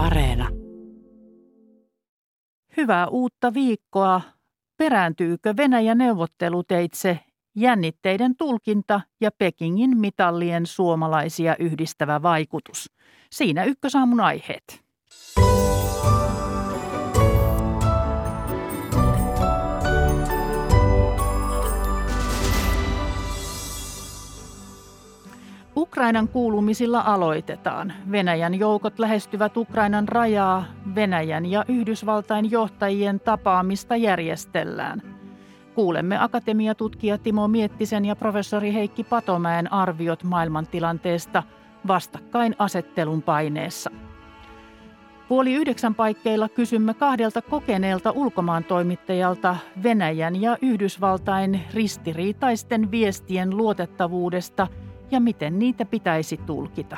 Areena. Hyvää uutta viikkoa. Perääntyykö Venäjä neuvotteluteitse jännitteiden tulkinta ja Pekingin mitallien suomalaisia yhdistävä vaikutus? Siinä ykkösaamun aiheet. Ukrainan kuulumisilla aloitetaan. Venäjän joukot lähestyvät Ukrainan rajaa. Venäjän ja Yhdysvaltain johtajien tapaamista järjestellään. Kuulemme akatemiatutkija Timo Miettisen ja professori Heikki Patomäen arviot maailmantilanteesta vastakkain asettelun paineessa. Puoli yhdeksän paikkeilla kysymme kahdelta kokeneelta ulkomaan toimittajalta Venäjän ja Yhdysvaltain ristiriitaisten viestien luotettavuudesta – ja miten niitä pitäisi tulkita.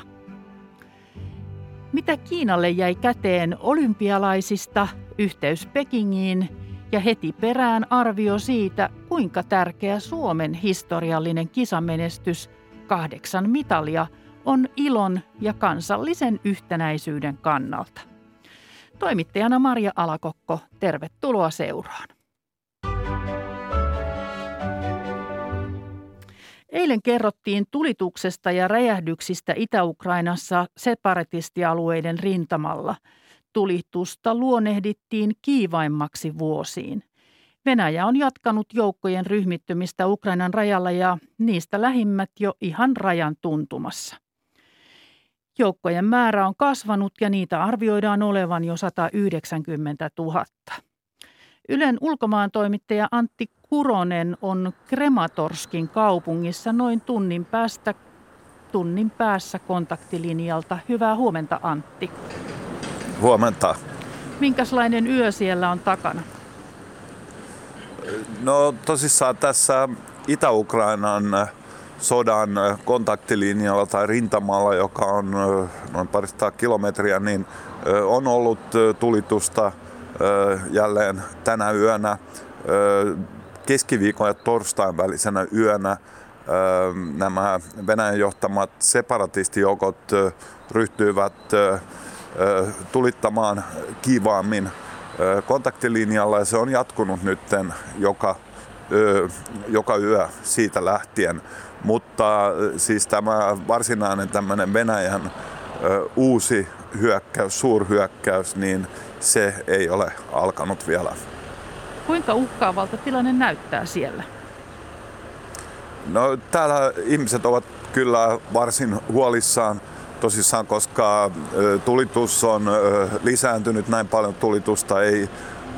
Mitä Kiinalle jäi käteen olympialaisista, yhteys Pekingiin ja heti perään arvio siitä, kuinka tärkeä Suomen historiallinen kisamenestys kahdeksan mitalia on ilon ja kansallisen yhtenäisyyden kannalta. Toimittajana Maria Alakokko, tervetuloa seuraan. Eilen kerrottiin tulituksesta ja räjähdyksistä Itä-Ukrainassa separatistialueiden rintamalla. Tulitusta luonehdittiin kiivaimmaksi vuosiin. Venäjä on jatkanut joukkojen ryhmittymistä Ukrainan rajalla ja niistä lähimmät jo ihan rajan tuntumassa. Joukkojen määrä on kasvanut ja niitä arvioidaan olevan jo 190 000. Ylen ulkomaan toimittaja Antti Kuronen on Krematorskin kaupungissa noin tunnin päästä tunnin päässä kontaktilinjalta. Hyvää huomenta Antti. Huomenta. Minkälainen yö siellä on takana? No tosissaan tässä Itä-Ukrainan sodan kontaktilinjalla tai rintamalla, joka on noin parista kilometriä, niin on ollut tulitusta jälleen tänä yönä keskiviikon ja torstain välisenä yönä nämä Venäjän johtamat separatistijoukot ryhtyivät tulittamaan kiivaammin kontaktilinjalla ja se on jatkunut nytten joka, joka yö siitä lähtien. Mutta siis tämä varsinainen tämmöinen Venäjän uusi hyökkäys, suurhyökkäys, niin se ei ole alkanut vielä. Kuinka uhkaavalta tilanne näyttää siellä? No täällä ihmiset ovat kyllä varsin huolissaan tosissaan, koska tulitus on lisääntynyt näin paljon tulitusta ei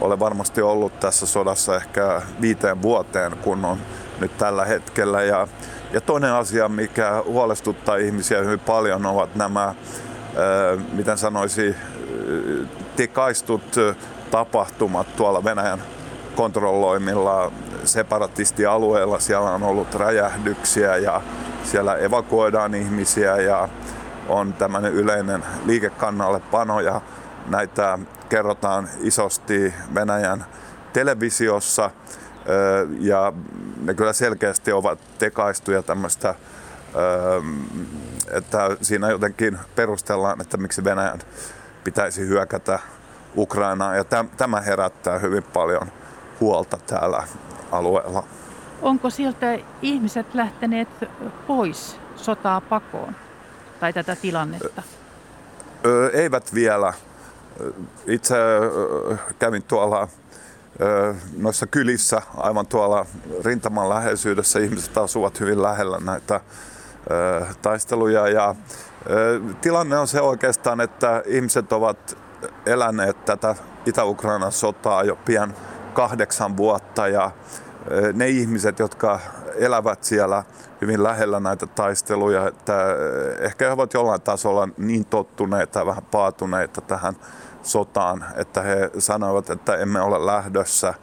ole varmasti ollut tässä sodassa ehkä viiteen vuoteen, kun on nyt tällä hetkellä. Ja, ja toinen asia, mikä huolestuttaa ihmisiä hyvin paljon, ovat nämä, miten sanoisi, tekaistut tapahtumat tuolla Venäjän kontrolloimilla separatistialueilla. Siellä on ollut räjähdyksiä ja siellä evakuoidaan ihmisiä ja on tämmöinen yleinen liikekannalle pano ja näitä kerrotaan isosti Venäjän televisiossa ja ne kyllä selkeästi ovat tekaistuja tämmöistä, että siinä jotenkin perustellaan, että miksi Venäjän pitäisi hyökätä Ukrainaan ja tämä herättää hyvin paljon huolta täällä alueella. Onko sieltä ihmiset lähteneet pois sotaa pakoon tai tätä tilannetta? Ö, eivät vielä. Itse kävin tuolla noissa kylissä, aivan tuolla rintaman läheisyydessä. Ihmiset asuvat hyvin lähellä näitä taisteluja ja tilanne on se oikeastaan, että ihmiset ovat eläneet tätä Itä-Ukrainan sotaa jo pian kahdeksan vuotta ja ne ihmiset, jotka elävät siellä hyvin lähellä näitä taisteluja, että ehkä he ovat jollain tasolla niin tottuneita, vähän paatuneita tähän sotaan, että he sanoivat, että emme ole lähdössä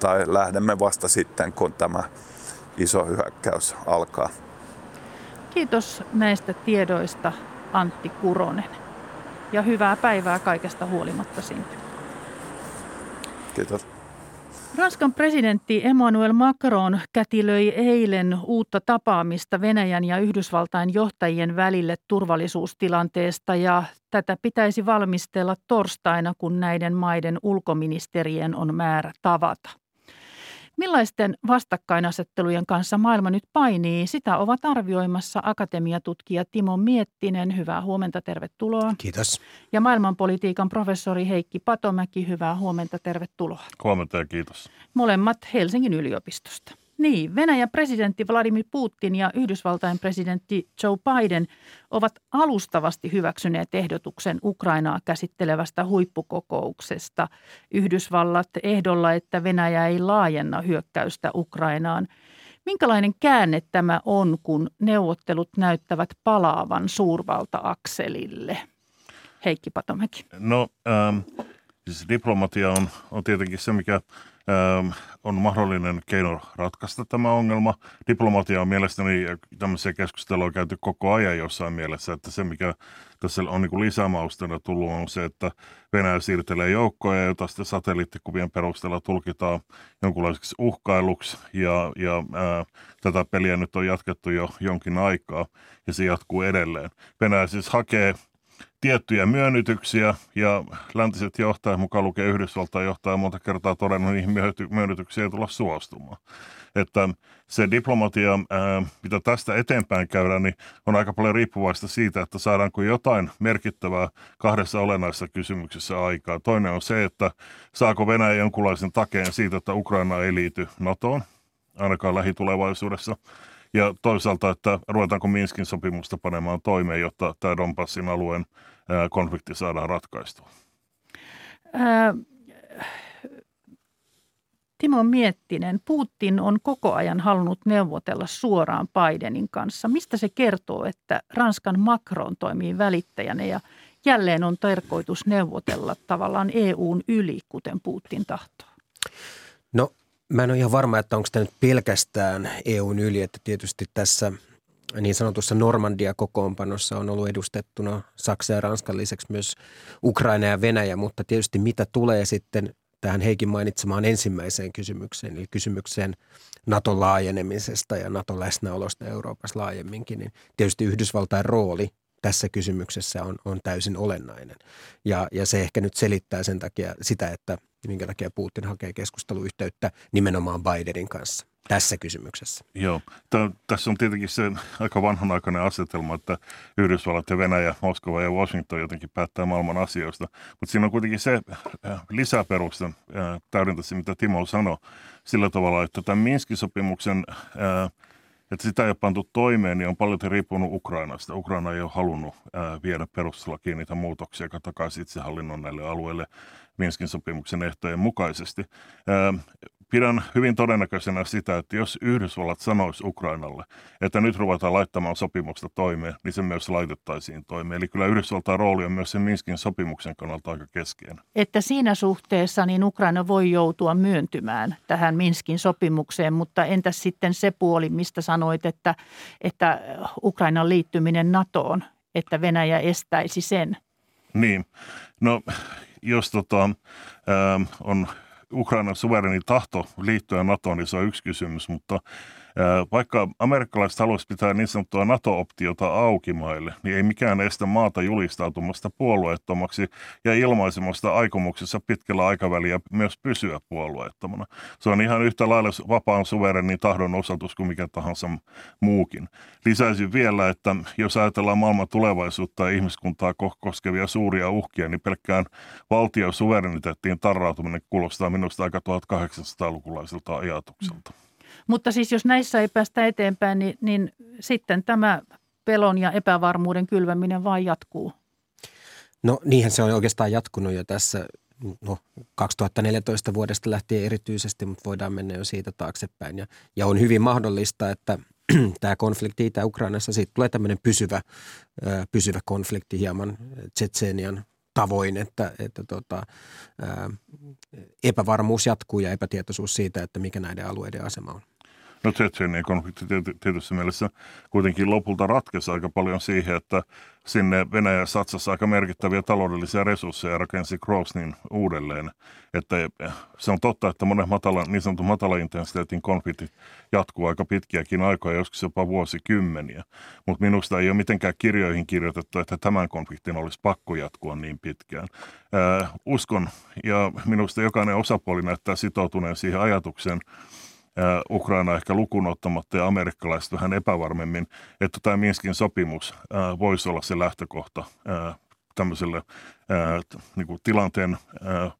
tai lähdemme vasta sitten, kun tämä iso hyökkäys alkaa. Kiitos näistä tiedoista Antti Kuronen ja hyvää päivää kaikesta huolimatta sinne. Kiitos. Ranskan presidentti Emmanuel Macron kätilöi eilen uutta tapaamista Venäjän ja Yhdysvaltain johtajien välille turvallisuustilanteesta ja tätä pitäisi valmistella torstaina, kun näiden maiden ulkoministerien on määrä tavata. Millaisten vastakkainasettelujen kanssa maailma nyt painii, sitä ovat arvioimassa akatemiatutkija Timo Miettinen. Hyvää huomenta, tervetuloa. Kiitos. Ja maailmanpolitiikan professori Heikki Patomäki, hyvää huomenta, tervetuloa. Huomenta ja kiitos. Molemmat Helsingin yliopistosta. Niin, Venäjän presidentti Vladimir Putin ja Yhdysvaltain presidentti Joe Biden ovat alustavasti hyväksyneet ehdotuksen Ukrainaa käsittelevästä huippukokouksesta. Yhdysvallat ehdolla, että Venäjä ei laajenna hyökkäystä Ukrainaan. Minkälainen käänne tämä on, kun neuvottelut näyttävät palaavan suurvalta-akselille? Heikki Patomäki. No, ähm, siis diplomatia on, on tietenkin se, mikä on mahdollinen keino ratkaista tämä ongelma. Diplomatia on mielestäni, tämmöisiä keskusteluja käyty koko ajan jossain mielessä, että se mikä tässä on niin lisämaustena tullut on se, että Venäjä siirtelee joukkoja, joita sitten satelliittikuvien perusteella tulkitaan jonkunlaiseksi uhkailuksi ja, ja ää, tätä peliä nyt on jatkettu jo jonkin aikaa ja se jatkuu edelleen. Venäjä siis hakee tiettyjä myönnytyksiä ja läntiset johtajat, mukaan lukee Yhdysvaltain johtaja, monta kertaa todennut, niihin myönnytyksiä ei tulla suostumaan. Että se diplomatia, mitä tästä eteenpäin käydään, niin on aika paljon riippuvaista siitä, että saadaanko jotain merkittävää kahdessa olennaisessa kysymyksessä aikaa. Toinen on se, että saako Venäjä jonkunlaisen takeen siitä, että Ukraina ei liity NATOon, ainakaan lähitulevaisuudessa. Ja toisaalta, että ruvetaanko Minskin sopimusta panemaan toimeen, jotta tämä Donbassin alueen konflikti saadaan ratkaistua? Ää, Timo Miettinen, Putin on koko ajan halunnut neuvotella suoraan Bidenin kanssa. Mistä se kertoo, että Ranskan Macron toimii välittäjänä ja jälleen on tarkoitus neuvotella tavallaan EUn yli, kuten Putin tahtoo? No mä en ole ihan varma, että onko tämä nyt pelkästään EUn yli, että tietysti tässä – niin sanotussa Normandia-kokoonpanossa on ollut edustettuna Saksa ja Ranskan lisäksi myös Ukraina ja Venäjä, mutta tietysti mitä tulee sitten tähän Heikin mainitsemaan ensimmäiseen kysymykseen, eli kysymykseen Naton laajenemisesta ja Naton läsnäolosta Euroopassa laajemminkin, niin tietysti Yhdysvaltain rooli tässä kysymyksessä on, on täysin olennainen. Ja, ja se ehkä nyt selittää sen takia sitä, että minkä takia Putin hakee keskusteluyhteyttä nimenomaan Bidenin kanssa tässä kysymyksessä. Joo. Tässä on tietenkin se aika vanhanaikainen asetelma, että Yhdysvallat ja Venäjä, Moskova ja Washington jotenkin päättää maailman asioista. Mutta siinä on kuitenkin se äh, lisäperuste, äh, täydentäisi mitä Timo sanoi, sillä tavalla, että tämän Minskin sopimuksen äh, että sitä ei ole pantu toimeen, niin on paljon riippunut Ukrainasta. Ukraina ei ole halunnut viedä perustuslakiin niitä muutoksia, joka takaisi itsehallinnon näille alueille Minskin sopimuksen ehtojen mukaisesti. Pidän hyvin todennäköisenä sitä, että jos Yhdysvallat sanoisi Ukrainalle, että nyt ruvetaan laittamaan sopimusta toimeen, niin se myös laitettaisiin toimeen. Eli kyllä Yhdysvaltain rooli on myös sen Minskin sopimuksen kannalta aika keskeinen. Että siinä suhteessa niin Ukraina voi joutua myöntymään tähän Minskin sopimukseen, mutta entäs sitten se puoli, mistä sanoit, että, että Ukrainan liittyminen NATOon, että Venäjä estäisi sen? Niin, no jos tota, äh, on Ukrainan suvereni tahto liittyä NATOon, niin se on yksi kysymys, mutta vaikka amerikkalaiset haluaisivat pitää niin sanottua NATO-optiota auki maille, niin ei mikään estä maata julistautumasta puolueettomaksi ja ilmaisemasta aikomuksessa pitkällä aikavälillä myös pysyä puolueettomana. Se on ihan yhtä lailla vapaan suverenin tahdon osoitus kuin mikä tahansa muukin. Lisäisin vielä, että jos ajatellaan maailman tulevaisuutta ja ihmiskuntaa koskevia suuria uhkia, niin pelkkään valtion suvereniteettiin tarrautuminen kuulostaa minusta aika 1800-lukulaiselta ajatukselta. Mm. Mutta siis jos näissä ei päästä eteenpäin, niin, niin sitten tämä pelon ja epävarmuuden kylväminen vain jatkuu. No niinhän se on oikeastaan jatkunut jo tässä no, 2014 vuodesta lähtien erityisesti, mutta voidaan mennä jo siitä taaksepäin. Ja, ja on hyvin mahdollista, että tämä konflikti Itä-Ukrainassa, siitä tulee tämmöinen pysyvä, pysyvä konflikti hieman Tsetseenian tavoin, että, että tota, epävarmuus jatkuu ja epätietoisuus siitä, että mikä näiden alueiden asema on. No Tsetseenien konflikti tietysti mielessä kuitenkin lopulta ratkesi aika paljon siihen, että sinne Venäjä satsasi aika merkittäviä taloudellisia resursseja ja rakensi Grosnin uudelleen. Että se on totta, että monet matala, niin sanotun matalaintensiteetin konfliktit jatkuu aika pitkiäkin aikoja, joskus jopa vuosikymmeniä. Mutta minusta ei ole mitenkään kirjoihin kirjoitettu, että tämän konfliktin olisi pakko jatkua niin pitkään. Äh, uskon ja minusta jokainen osapuoli näyttää sitoutuneen siihen ajatukseen, Ukraina ehkä lukuun ottamatta ja amerikkalaiset vähän epävarmemmin, että tämä Minskin sopimus voisi olla se lähtökohta tämmöiselle niin kuin tilanteen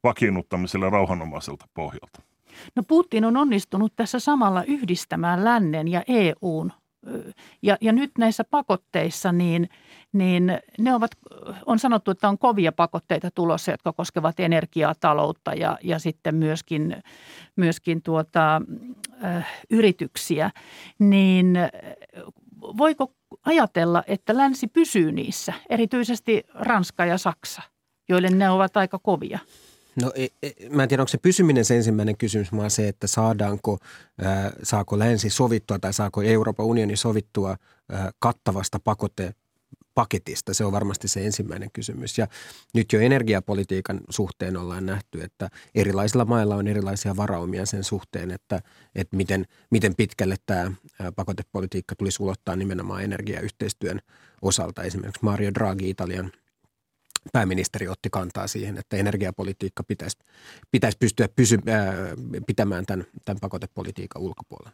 vakiinnuttamiselle rauhanomaiselta pohjalta. No Putin on onnistunut tässä samalla yhdistämään lännen ja EUn ja, ja nyt näissä pakotteissa, niin, niin ne ovat, on sanottu, että on kovia pakotteita tulossa, jotka koskevat energiaa, taloutta ja, ja sitten myöskin, myöskin tuota, äh, yrityksiä. Niin voiko ajatella, että länsi pysyy niissä, erityisesti Ranska ja Saksa, joille ne ovat aika kovia? No e, e, mä en tiedä, onko se pysyminen se ensimmäinen kysymys, vaan se, että saadaanko, ää, saako länsi sovittua tai saako Euroopan unioni sovittua ää, kattavasta pakote paketista. Se on varmasti se ensimmäinen kysymys. Ja nyt jo energiapolitiikan suhteen ollaan nähty, että erilaisilla mailla on erilaisia varaumia sen suhteen, että, että miten, miten pitkälle tämä pakotepolitiikka tulisi ulottaa nimenomaan energiayhteistyön osalta. Esimerkiksi Mario Draghi, Italian – pääministeri otti kantaa siihen, että energiapolitiikka pitäisi, pitäisi pystyä pysy, ää, pitämään tämän, tämän pakotepolitiikan ulkopuolella.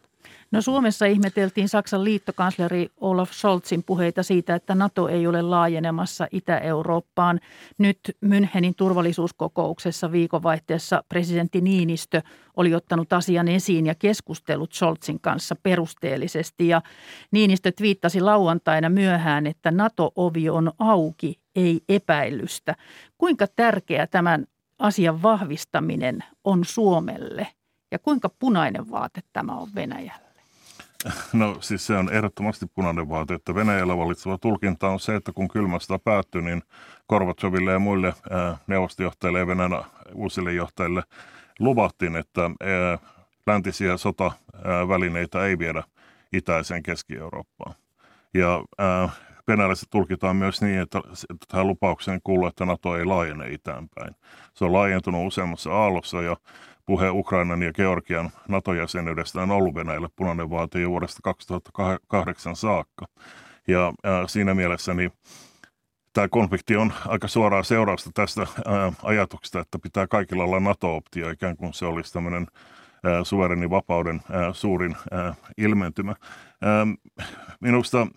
No Suomessa ihmeteltiin Saksan liittokansleri Olaf Scholzin puheita siitä, että NATO ei ole laajenemassa Itä-Eurooppaan. Nyt Münchenin turvallisuuskokouksessa viikonvaihteessa presidentti Niinistö oli ottanut asian esiin ja keskustellut Scholzin kanssa perusteellisesti. Ja Niinistö twiittasi lauantaina myöhään, että NATO-ovi on auki ei epäilystä. Kuinka tärkeä tämän asian vahvistaminen on Suomelle ja kuinka punainen vaate tämä on Venäjälle? No siis se on ehdottomasti punainen vaate, että Venäjällä valitseva tulkinta on se, että kun kylmästä päättyy, niin Korvatsoville ja muille neuvostojohtajille ja Venäjän uusille johtajille luvattiin, että läntisiä sotavälineitä ei viedä itäiseen Keski-Eurooppaan. Ja Venäjällä tulkitaan myös niin, että, tähän lupaukseen kuuluu, että NATO ei laajene itäänpäin. Se on laajentunut useammassa aallossa ja puhe Ukrainan ja Georgian NATO-jäsenyydestä on ollut Venäjälle punainen vaate jo vuodesta 2008 saakka. Ja ää, siinä mielessä niin tämä konflikti on aika suoraa seurausta tästä ää, ajatuksesta, että pitää kaikilla olla NATO-optio, ikään kuin se olisi tämmöinen suverenin vapauden ää, suurin ää, ilmentymä. Ää, minusta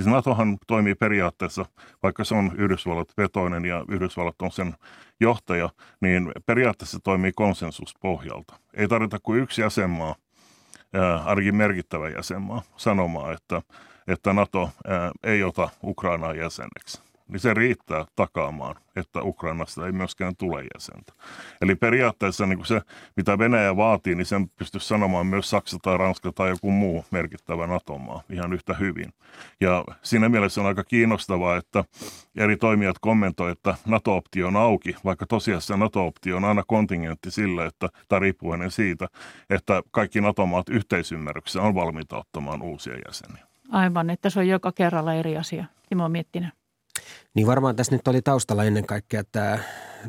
Siis NATOhan toimii periaatteessa, vaikka se on Yhdysvallat vetoinen ja Yhdysvallat on sen johtaja, niin periaatteessa toimii konsensuspohjalta. Ei tarvita kuin yksi jäsenmaa, ainakin merkittävä jäsenmaa, sanomaan, että, että NATO ei ota Ukrainaa jäseneksi niin se riittää takaamaan, että Ukrainasta ei myöskään tule jäsentä. Eli periaatteessa niin kuin se, mitä Venäjä vaatii, niin sen pystyisi sanomaan myös Saksa tai Ranska tai joku muu merkittävä NATO-maa ihan yhtä hyvin. Ja siinä mielessä on aika kiinnostavaa, että eri toimijat kommentoivat, että NATO-optio on auki, vaikka tosiasiassa NATO-optio on aina kontingentti sille, että, tai riippuvainen siitä, että kaikki NATO-maat yhteisymmärryksessä on valmiita ottamaan uusia jäseniä. Aivan, että se on joka kerralla eri asia. Timo Miettinen. Niin varmaan tässä nyt oli taustalla ennen kaikkea tämä,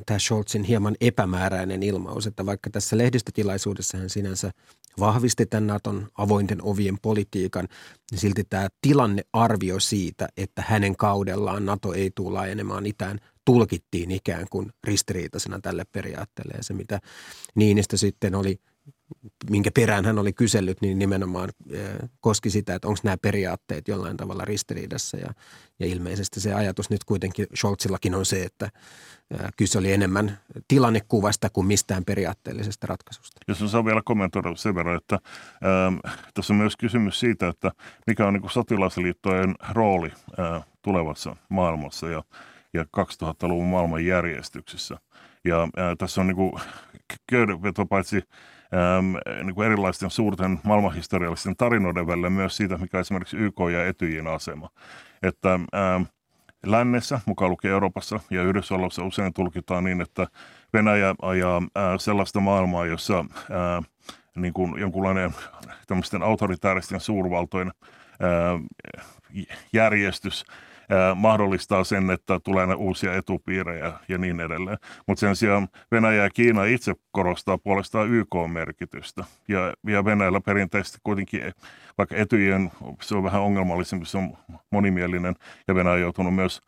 tämä Scholzin hieman epämääräinen ilmaus, että vaikka tässä lehdistötilaisuudessa hän sinänsä vahvisti tämän Naton avointen ovien politiikan, niin silti tämä tilannearvio siitä, että hänen kaudellaan Nato ei tule laajenemaan itään, tulkittiin ikään kuin ristiriitaisena tälle periaatteelle. Ja se, mitä Niinistö sitten oli – minkä perään hän oli kysellyt, niin nimenomaan koski sitä, että onko nämä periaatteet jollain tavalla ristiriidassa. Ja, ja ilmeisesti se ajatus nyt kuitenkin Scholzillakin on se, että kyse oli enemmän tilannekuvasta kuin mistään periaatteellisesta ratkaisusta. Jos on saa vielä kommentoida sen verran, että ähm, tässä on myös kysymys siitä, että mikä on niin sotilasliittojen rooli äh, tulevassa maailmassa ja, ja 2000-luvun maailman järjestyksessä. Ja äh, tässä on niin kuin paitsi niin kuin erilaisten suurten maailmanhistoriallisten tarinoiden välillä myös siitä, mikä esimerkiksi YK ja Etyjin asema. Että ähm, lännessä, mukaan lukien Euroopassa ja Yhdysvalloissa usein tulkitaan niin, että Venäjä ajaa äh, sellaista maailmaa, jossa äh, niin kuin jonkunlainen tämmöisten autoritääristen suurvaltojen äh, järjestys mahdollistaa sen, että tulee ne uusia etupiirejä ja niin edelleen. Mutta sen sijaan Venäjä ja Kiina itse korostaa puolestaan YK-merkitystä. Ja, ja Venäjällä perinteisesti kuitenkin, vaikka etyjen, se on vähän ongelmallisempi, se on monimielinen, ja Venäjä on joutunut myös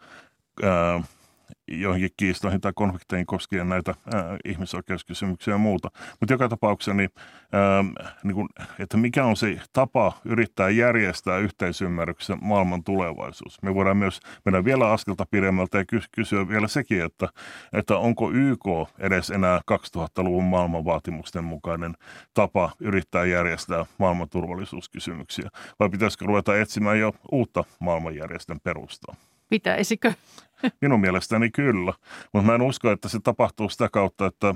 ää, joihinkin kiistoihin tai konflikteihin koskien näitä ää, ihmisoikeuskysymyksiä ja muuta. Mutta joka tapauksessa, niin, ää, niin kun, että mikä on se tapa yrittää järjestää yhteisymmärryksen maailman tulevaisuus. Me voidaan myös mennä vielä askelta pidemmältä ja kysyä vielä sekin, että, että onko YK edes enää 2000-luvun maailman vaatimusten mukainen tapa yrittää järjestää maailman turvallisuuskysymyksiä, vai pitäisikö ruveta etsimään jo uutta maailmanjärjestön perustaa? Pitäisikö? Minun mielestäni kyllä, mutta mä en usko, että se tapahtuu sitä kautta, että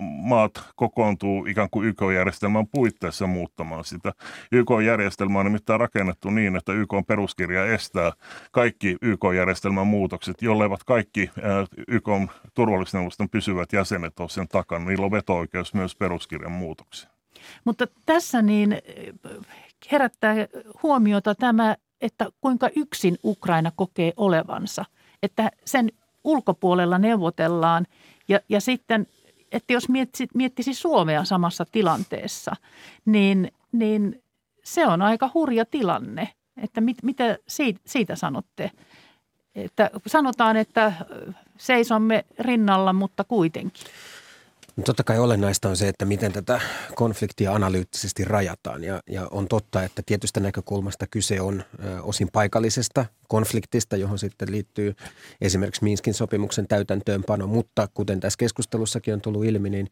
maat kokoontuu ikään kuin YK-järjestelmän puitteissa muuttamaan sitä. YK-järjestelmä on nimittäin rakennettu niin, että YK-peruskirja estää kaikki YK-järjestelmän muutokset, jolleivät kaikki YK-turvallisuusneuvoston pysyvät jäsenet ole sen takana. Niillä on veto-oikeus myös peruskirjan muutoksiin. Mutta tässä niin herättää huomiota tämä, että kuinka yksin Ukraina kokee olevansa – että sen ulkopuolella neuvotellaan ja, ja sitten, että jos miettisi, miettisi Suomea samassa tilanteessa, niin, niin se on aika hurja tilanne. Että mit, mitä siitä, siitä sanotte? Että sanotaan, että seisomme rinnalla, mutta kuitenkin. Totta kai olennaista on se, että miten tätä konfliktia analyyttisesti rajataan. Ja, ja on totta, että tietystä näkökulmasta kyse on ö, osin paikallisesta konfliktista, johon sitten liittyy esimerkiksi Minskin sopimuksen täytäntöönpano. Mutta kuten tässä keskustelussakin on tullut ilmi, niin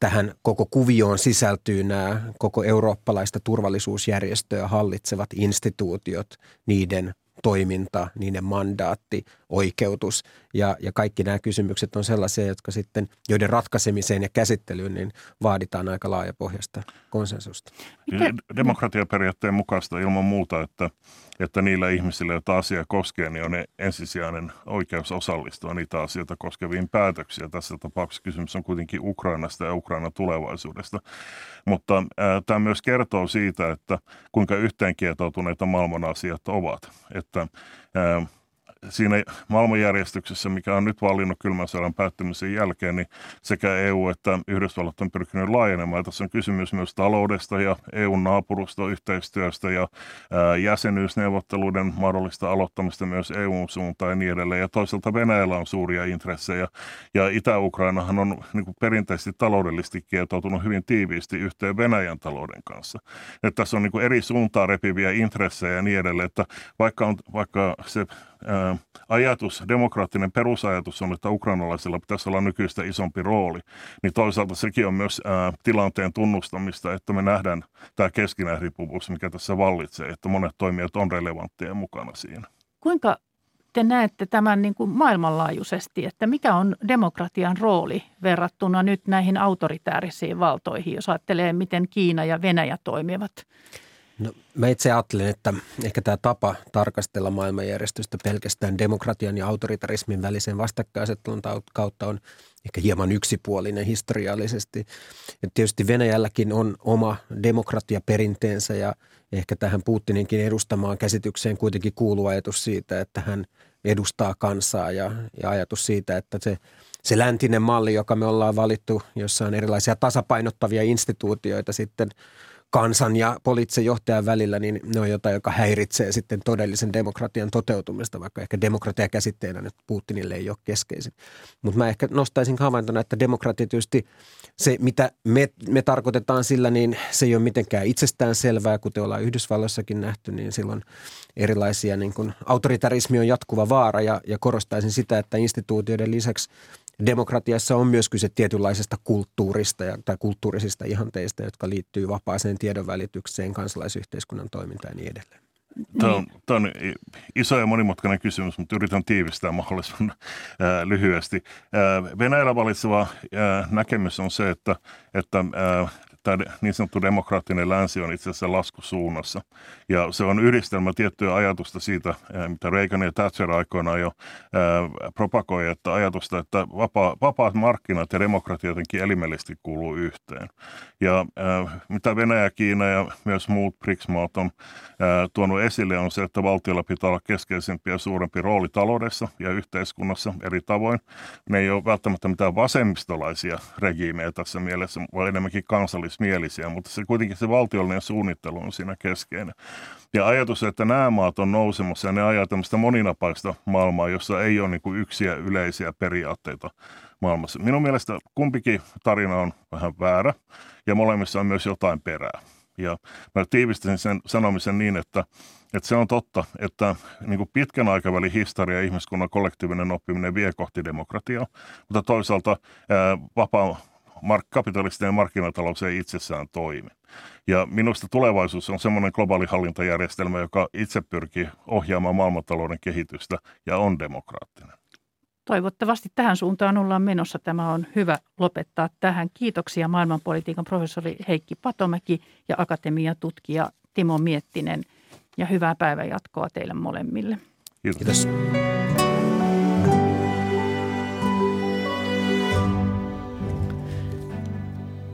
tähän koko kuvioon sisältyy nämä koko eurooppalaista turvallisuusjärjestöä hallitsevat instituutiot, niiden toiminta, niiden mandaatti, oikeutus ja, ja kaikki nämä kysymykset on sellaisia, jotka sitten, joiden ratkaisemiseen ja käsittelyyn niin vaaditaan aika laajapohjasta konsensusta. Demokratiaperiaatteen mukaista ilman muuta, että, että niillä ihmisillä, joita asia koskee, niin on ensisijainen oikeus osallistua niitä asioita koskeviin päätöksiä. Tässä tapauksessa kysymys on kuitenkin Ukrainasta ja Ukrainan tulevaisuudesta. Mutta äh, tämä myös kertoo siitä, että kuinka yhteenkietoutuneita maailman asiat ovat. Että äh, siinä maailmanjärjestyksessä, mikä on nyt valinnut kylmän sodan päättymisen jälkeen, niin sekä EU että Yhdysvallat on pyrkinyt laajenemaan. Tässä on kysymys myös taloudesta ja EUn naapurusta yhteistyöstä ja ää, jäsenyysneuvotteluiden mahdollista aloittamista myös EUn suuntaan ja niin edelleen. Ja toisaalta Venäjällä on suuria intressejä ja Itä-Ukrainahan on niin kuin perinteisesti taloudellisesti kietoutunut hyvin tiiviisti yhteen Venäjän talouden kanssa. Et tässä on niin kuin eri suuntaan repiviä intressejä ja niin edelleen, että vaikka, on, vaikka se ajatus, demokraattinen perusajatus on, että ukrainalaisilla pitäisi olla nykyistä isompi rooli, niin toisaalta sekin on myös ää, tilanteen tunnustamista, että me nähdään tämä keskinäisriippuvuus, mikä tässä vallitsee, että monet toimijat on relevantteja mukana siinä. Kuinka te näette tämän niin kuin maailmanlaajuisesti, että mikä on demokratian rooli verrattuna nyt näihin autoritäärisiin valtoihin, jos ajattelee, miten Kiina ja Venäjä toimivat? No, mä itse ajattelen, että ehkä tämä tapa tarkastella maailmanjärjestystä pelkästään demokratian ja autoritarismin välisen vastakkainasettelun kautta on ehkä hieman yksipuolinen historiallisesti. Ja tietysti Venäjälläkin on oma demokratiaperinteensä ja ehkä tähän Putininkin edustamaan käsitykseen kuitenkin kuuluu ajatus siitä, että hän edustaa kansaa ja, ja ajatus siitä, että se, se läntinen malli, joka me ollaan valittu, jossa on erilaisia tasapainottavia instituutioita sitten – kansan ja poliittisen johtajan välillä, niin ne on jotain, joka häiritsee sitten todellisen demokratian toteutumista, vaikka ehkä demokratia käsitteenä nyt Putinille ei ole keskeisin. Mutta mä ehkä nostaisin havaintona, että demokratia tietysti se, mitä me, me tarkoitetaan sillä, niin se ei ole mitenkään itsestään selvää, kuten ollaan Yhdysvalloissakin nähty, niin silloin erilaisia niin kuin autoritarismi on jatkuva vaara ja, ja korostaisin sitä, että instituutioiden lisäksi demokratiassa on myös kyse tietynlaisesta kulttuurista ja, tai kulttuurisista ihanteista, jotka liittyy vapaaseen tiedonvälitykseen, kansalaisyhteiskunnan toimintaan ja niin edelleen. Tämä on, tämä on iso ja monimutkainen kysymys, mutta yritän tiivistää mahdollisimman ää, lyhyesti. Ää, Venäjällä valitseva ää, näkemys on se, että, että ää, tämä niin sanottu demokraattinen länsi on itse asiassa laskusuunnassa. Ja se on yhdistelmä tiettyä ajatusta siitä, mitä Reagan ja Thatcher aikoinaan jo propagoi, että ajatusta, että vapaa, vapaat markkinat ja demokratia jotenkin elimellisesti kuuluu yhteen. Ja mitä Venäjä, Kiina ja myös muut BRICS-maat on tuonut esille on se, että valtiolla pitää olla keskeisempi ja suurempi rooli taloudessa ja yhteiskunnassa eri tavoin. Ne ei ole välttämättä mitään vasemmistolaisia regiimejä tässä mielessä, vaan enemmänkin kansallismielisiä, mutta se kuitenkin se valtiollinen suunnittelu on siinä keskeinen. Ja ajatus, että nämä maat on nousemassa ja ne ajaa tämmöistä moninapaista maailmaa, jossa ei ole niin kuin yksiä yleisiä periaatteita maailmassa. Minun mielestä kumpikin tarina on vähän väärä ja molemmissa on myös jotain perää. Ja mä tiivistäsin sen sanomisen niin, että, että se on totta, että niin kuin pitkän aikavälin historia ja ihmiskunnan kollektiivinen oppiminen vie kohti demokratiaa, mutta toisaalta ää, vapaa mark- kapitalistinen markkinatalous ei itsessään toimi. Ja minusta tulevaisuus on semmoinen globaali hallintajärjestelmä, joka itse pyrkii ohjaamaan maailmantalouden kehitystä ja on demokraattinen. Toivottavasti tähän suuntaan ollaan menossa. Tämä on hyvä lopettaa tähän. Kiitoksia maailmanpolitiikan professori Heikki Patomäki ja akatemiatutkija Timo Miettinen. Ja hyvää päivänjatkoa teille molemmille. Kiitos. Kiitos.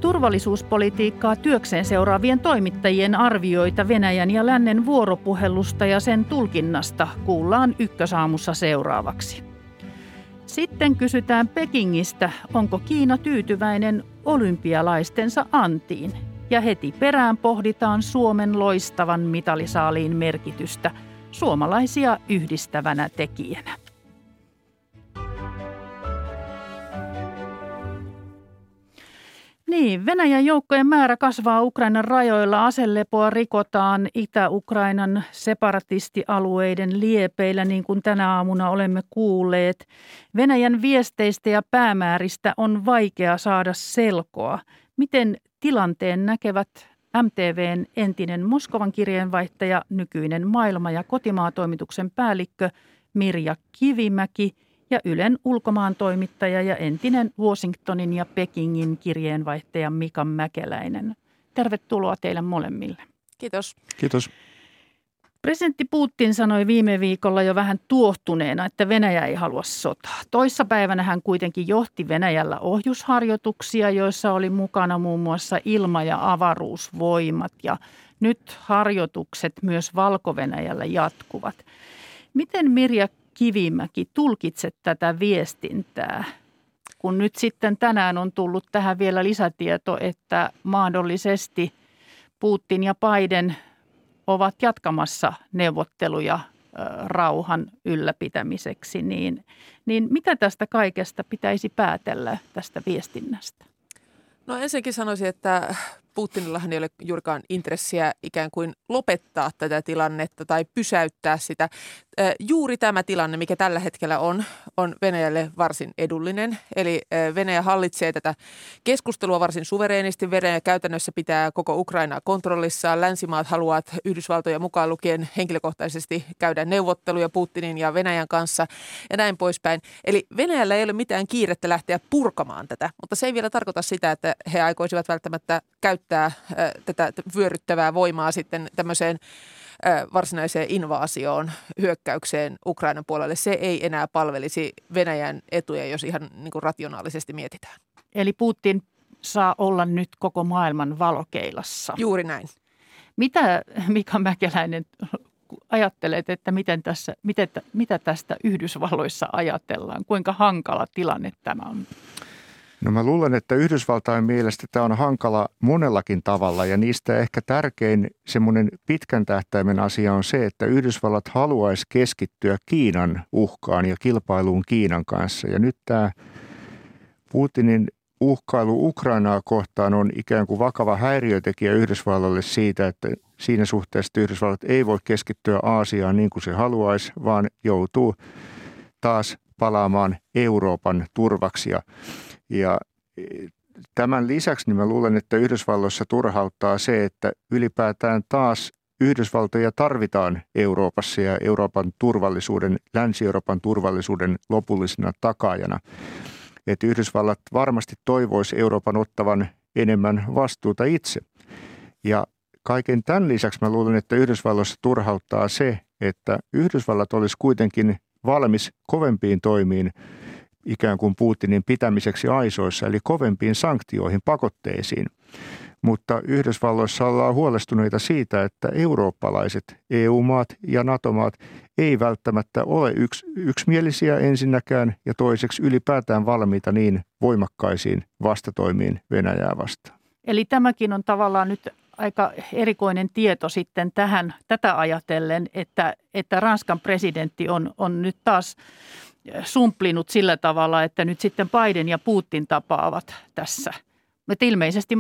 Turvallisuuspolitiikkaa työkseen seuraavien toimittajien arvioita Venäjän ja lännen vuoropuhelusta ja sen tulkinnasta kuullaan ykkösaamussa seuraavaksi. Sitten kysytään Pekingistä, onko Kiina tyytyväinen olympialaistensa antiin. Ja heti perään pohditaan Suomen loistavan mitalisaaliin merkitystä suomalaisia yhdistävänä tekijänä. Niin, Venäjän joukkojen määrä kasvaa Ukrainan rajoilla. Aselepoa rikotaan Itä-Ukrainan separatistialueiden liepeillä, niin kuin tänä aamuna olemme kuulleet. Venäjän viesteistä ja päämääristä on vaikea saada selkoa. Miten tilanteen näkevät MTVn entinen Moskovan kirjeenvaihtaja, nykyinen maailma- ja kotimaatoimituksen päällikkö Mirja Kivimäki – ja Ylen ulkomaan toimittaja ja entinen Washingtonin ja Pekingin kirjeenvaihtaja Mika Mäkeläinen. Tervetuloa teille molemmille. Kiitos. Kiitos. Presidentti Putin sanoi viime viikolla jo vähän tuohtuneena, että Venäjä ei halua sotaa. Toissapäivänä hän kuitenkin johti Venäjällä ohjusharjoituksia, joissa oli mukana muun muassa ilma- ja avaruusvoimat. Ja nyt harjoitukset myös valko jatkuvat. Miten Mirja Kivimäki tulkitset tätä viestintää? Kun nyt sitten tänään on tullut tähän vielä lisätieto, että mahdollisesti Putin ja Biden ovat jatkamassa neuvotteluja rauhan ylläpitämiseksi, niin, niin mitä tästä kaikesta pitäisi päätellä tästä viestinnästä? No ensinnäkin sanoisin, että Putinillahan ei ole juurikaan intressiä ikään kuin lopettaa tätä tilannetta tai pysäyttää sitä. Juuri tämä tilanne, mikä tällä hetkellä on, on Venäjälle varsin edullinen. Eli Venäjä hallitsee tätä keskustelua varsin suvereenisti. Venäjä käytännössä pitää koko Ukrainaa kontrollissaan. Länsimaat haluavat Yhdysvaltoja mukaan lukien henkilökohtaisesti käydä neuvotteluja Putinin ja Venäjän kanssa ja näin poispäin. Eli Venäjällä ei ole mitään kiirettä lähteä purkamaan tätä, mutta se ei vielä tarkoita sitä, että he aikoisivat välttämättä käyttää tätä vyöryttävää voimaa sitten tämmöiseen varsinaiseen invaasioon, hyökkäykseen Ukrainan puolelle. Se ei enää palvelisi Venäjän etuja, jos ihan niin kuin rationaalisesti mietitään. Eli Putin saa olla nyt koko maailman valokeilassa. Juuri näin. Mitä Mika Mäkeläinen ajattelet, että miten tässä, miten, mitä tästä Yhdysvalloissa ajatellaan? Kuinka hankala tilanne tämä on? No mä luulen, että Yhdysvaltain mielestä tämä on hankala monellakin tavalla ja niistä ehkä tärkein semmoinen pitkän tähtäimen asia on se, että Yhdysvallat haluaisi keskittyä Kiinan uhkaan ja kilpailuun Kiinan kanssa. Ja nyt tämä Putinin uhkailu Ukrainaa kohtaan on ikään kuin vakava häiriötekijä Yhdysvallalle siitä, että siinä suhteessa että Yhdysvallat ei voi keskittyä Aasiaan niin kuin se haluaisi, vaan joutuu taas palaamaan Euroopan turvaksi. Ja ja e, tämän lisäksi niin mä luulen, että Yhdysvalloissa turhauttaa se, että ylipäätään taas Yhdysvaltoja tarvitaan Euroopassa ja Euroopan turvallisuuden, Länsi-Euroopan turvallisuuden lopullisena takaajana. Että Yhdysvallat varmasti toivoisi Euroopan ottavan enemmän vastuuta itse. Ja kaiken tämän lisäksi mä luulen, että Yhdysvalloissa turhauttaa se, että Yhdysvallat olisi kuitenkin valmis kovempiin toimiin ikään kuin Putinin pitämiseksi aisoissa, eli kovempiin sanktioihin, pakotteisiin. Mutta Yhdysvalloissa ollaan huolestuneita siitä, että eurooppalaiset EU-maat ja NATO-maat ei välttämättä ole yks, yksimielisiä ensinnäkään ja toiseksi ylipäätään valmiita niin voimakkaisiin vastatoimiin Venäjää vastaan. Eli tämäkin on tavallaan nyt aika erikoinen tieto sitten tähän, tätä ajatellen, että, että Ranskan presidentti on, on nyt taas sumplinut sillä tavalla, että nyt sitten Biden ja Putin tapaavat tässä. Että ilmeisesti